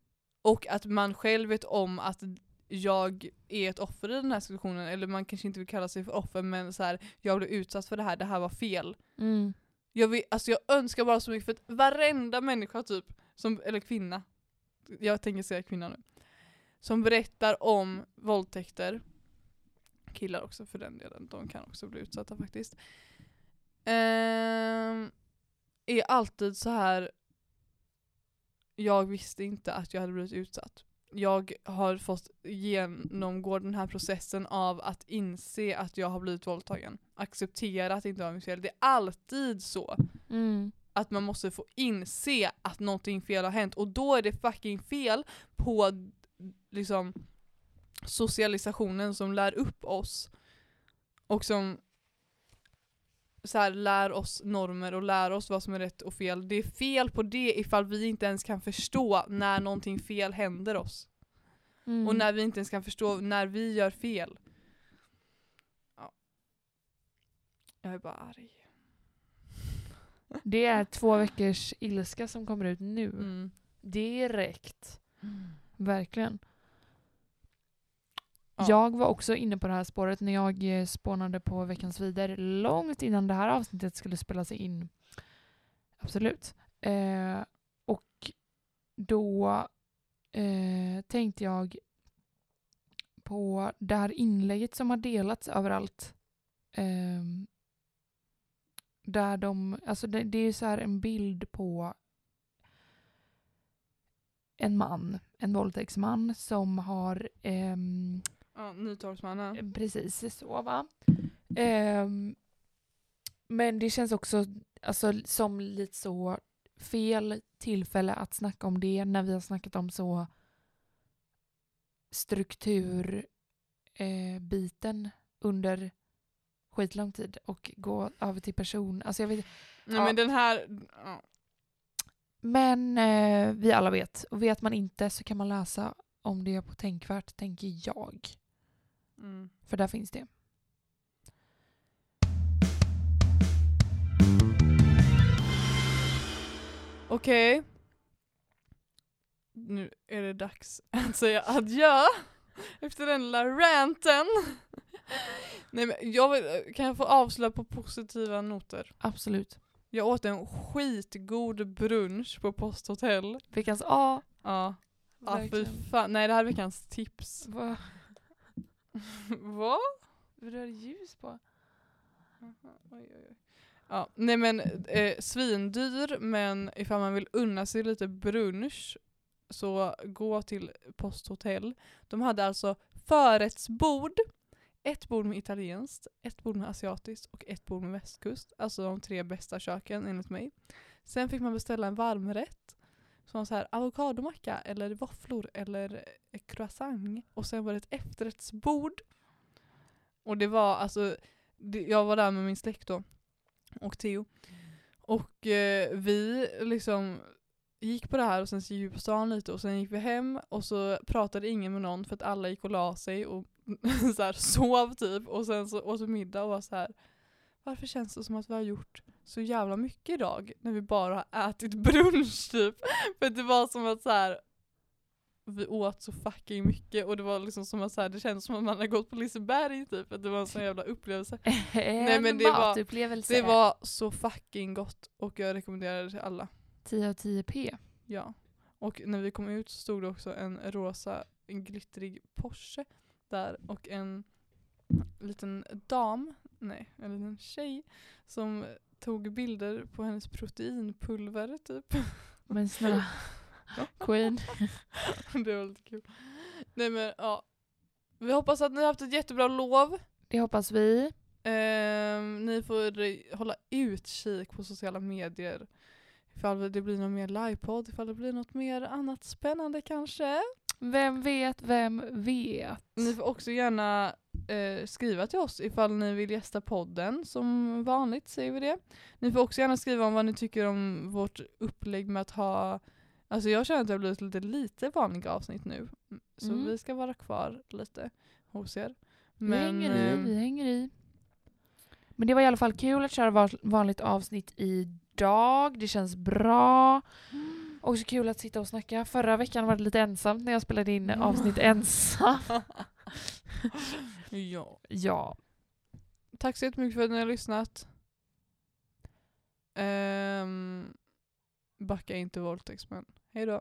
Och att man själv vet om att jag är ett offer i den här situationen, eller man kanske inte vill kalla sig för offer men så här, jag blev utsatt för det här, det här var fel. Mm. Jag, vill, alltså jag önskar bara så mycket för att varenda människa typ, som, eller kvinna, jag tänker säga kvinna nu, som berättar om våldtäkter, killar också för den delen, de kan också bli utsatta faktiskt, ehm, är alltid så här. jag visste inte att jag hade blivit utsatt. Jag har fått genomgå den här processen av att inse att jag har blivit våldtagen. Acceptera att det inte var mitt fel. Det är alltid så Mm. att man måste få inse att någonting fel har hänt och då är det fucking fel på liksom socialisationen som lär upp oss och som så här, lär oss normer och lär oss vad som är rätt och fel. Det är fel på det ifall vi inte ens kan förstå när någonting fel händer oss. Mm. Och när vi inte ens kan förstå när vi gör fel. Ja. Jag är bara arg. Det är två veckors ilska som kommer ut nu. Mm. Direkt. Verkligen. Ja. Jag var också inne på det här spåret när jag eh, spånade på Veckans Vider långt innan det här avsnittet skulle spelas in. Absolut. Eh, och då eh, tänkte jag på det här inlägget som har delats överallt. Eh, där de, alltså det, det är så här en bild på en man, en våldtäktsman som har ehm, Ja, Nytorgsmannen. Precis så va. Ehm, men det känns också alltså, som lite så fel tillfälle att snacka om det när vi har snackat om så strukturbiten eh, under skitlång tid och gå över till person. Alltså jag vet, Nej Ja. men den här, ja. Men eh, vi alla vet. Och vet man inte så kan man läsa om det på Tänkvärt, tänker jag. Mm. För där finns det. Okej. Nu är det dags att säga adjö. Efter den lilla ranten. Nej men jag vill, kan jag få avsluta på positiva noter? Absolut. Jag åt en skitgod brunch på posthotell. Veckans A. Ja. Ja fy fan. Nej det här är veckans tips. Vad Va? vad är det ljus på? Oj, oj, oj. Ja, nej men eh, svindyr men ifall man vill unna sig lite brunch så gå till posthotell. De hade alltså förrättsbord, ett bord med italienskt, ett bord med asiatiskt och ett bord med västkust. Alltså de tre bästa köken enligt mig. Sen fick man beställa en varmrätt som var så här avokadomacka eller våfflor eller eh, croissant. Och sen var det ett efterrättsbord. Och det var alltså, det, jag var där med min släkt då och Theo. Och eh, vi liksom gick på det här och sen så stan lite och sen gick vi hem och så pratade ingen med någon för att alla gick och la sig och så här, sov typ och sen så åt vi middag och var så här. Varför känns det som att vi har gjort så jävla mycket idag när vi bara har ätit brunch typ? För det var som att så här vi åt så fucking mycket och det var liksom som att så här, det kändes som att man hade gått på Liseberg typ, att det var en sån jävla upplevelse. en men det var-. Det var så fucking gott och jag rekommenderar det till alla. 10 av 10 p. Ja. Och när vi kom ut så stod det också en rosa, en glittrig Porsche där och en liten dam, nej, en liten tjej som tog bilder på hennes proteinpulver typ. Men snälla. Queen. det var lite kul. Nej men ja. Vi hoppas att ni har haft ett jättebra lov. Det hoppas vi. Ehm, ni får eh, hålla utkik på sociala medier. Ifall det blir någon mer livepodd, ifall det blir något mer annat spännande kanske. Vem vet, vem vet? Ni får också gärna eh, skriva till oss ifall ni vill gästa podden. Som vanligt säger vi det. Ni får också gärna skriva om vad ni tycker om vårt upplägg med att ha Alltså jag känner att det har blivit lite lite vanliga avsnitt nu. Så Mm. vi ska vara kvar lite hos er. vi hänger i, ehm, vi hänger i. Men det var i alla fall kul att köra va- vanligt avsnitt idag. Det känns bra. Också kul att sitta och snacka. Förra veckan var det lite ensamt när jag spelade in avsnitt ensam. ja. Ja. Tack så jättemycket för att ni har lyssnat. Um, backa inte våldtäktsmän. Hej då.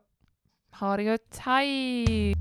Ha det gött. Hej!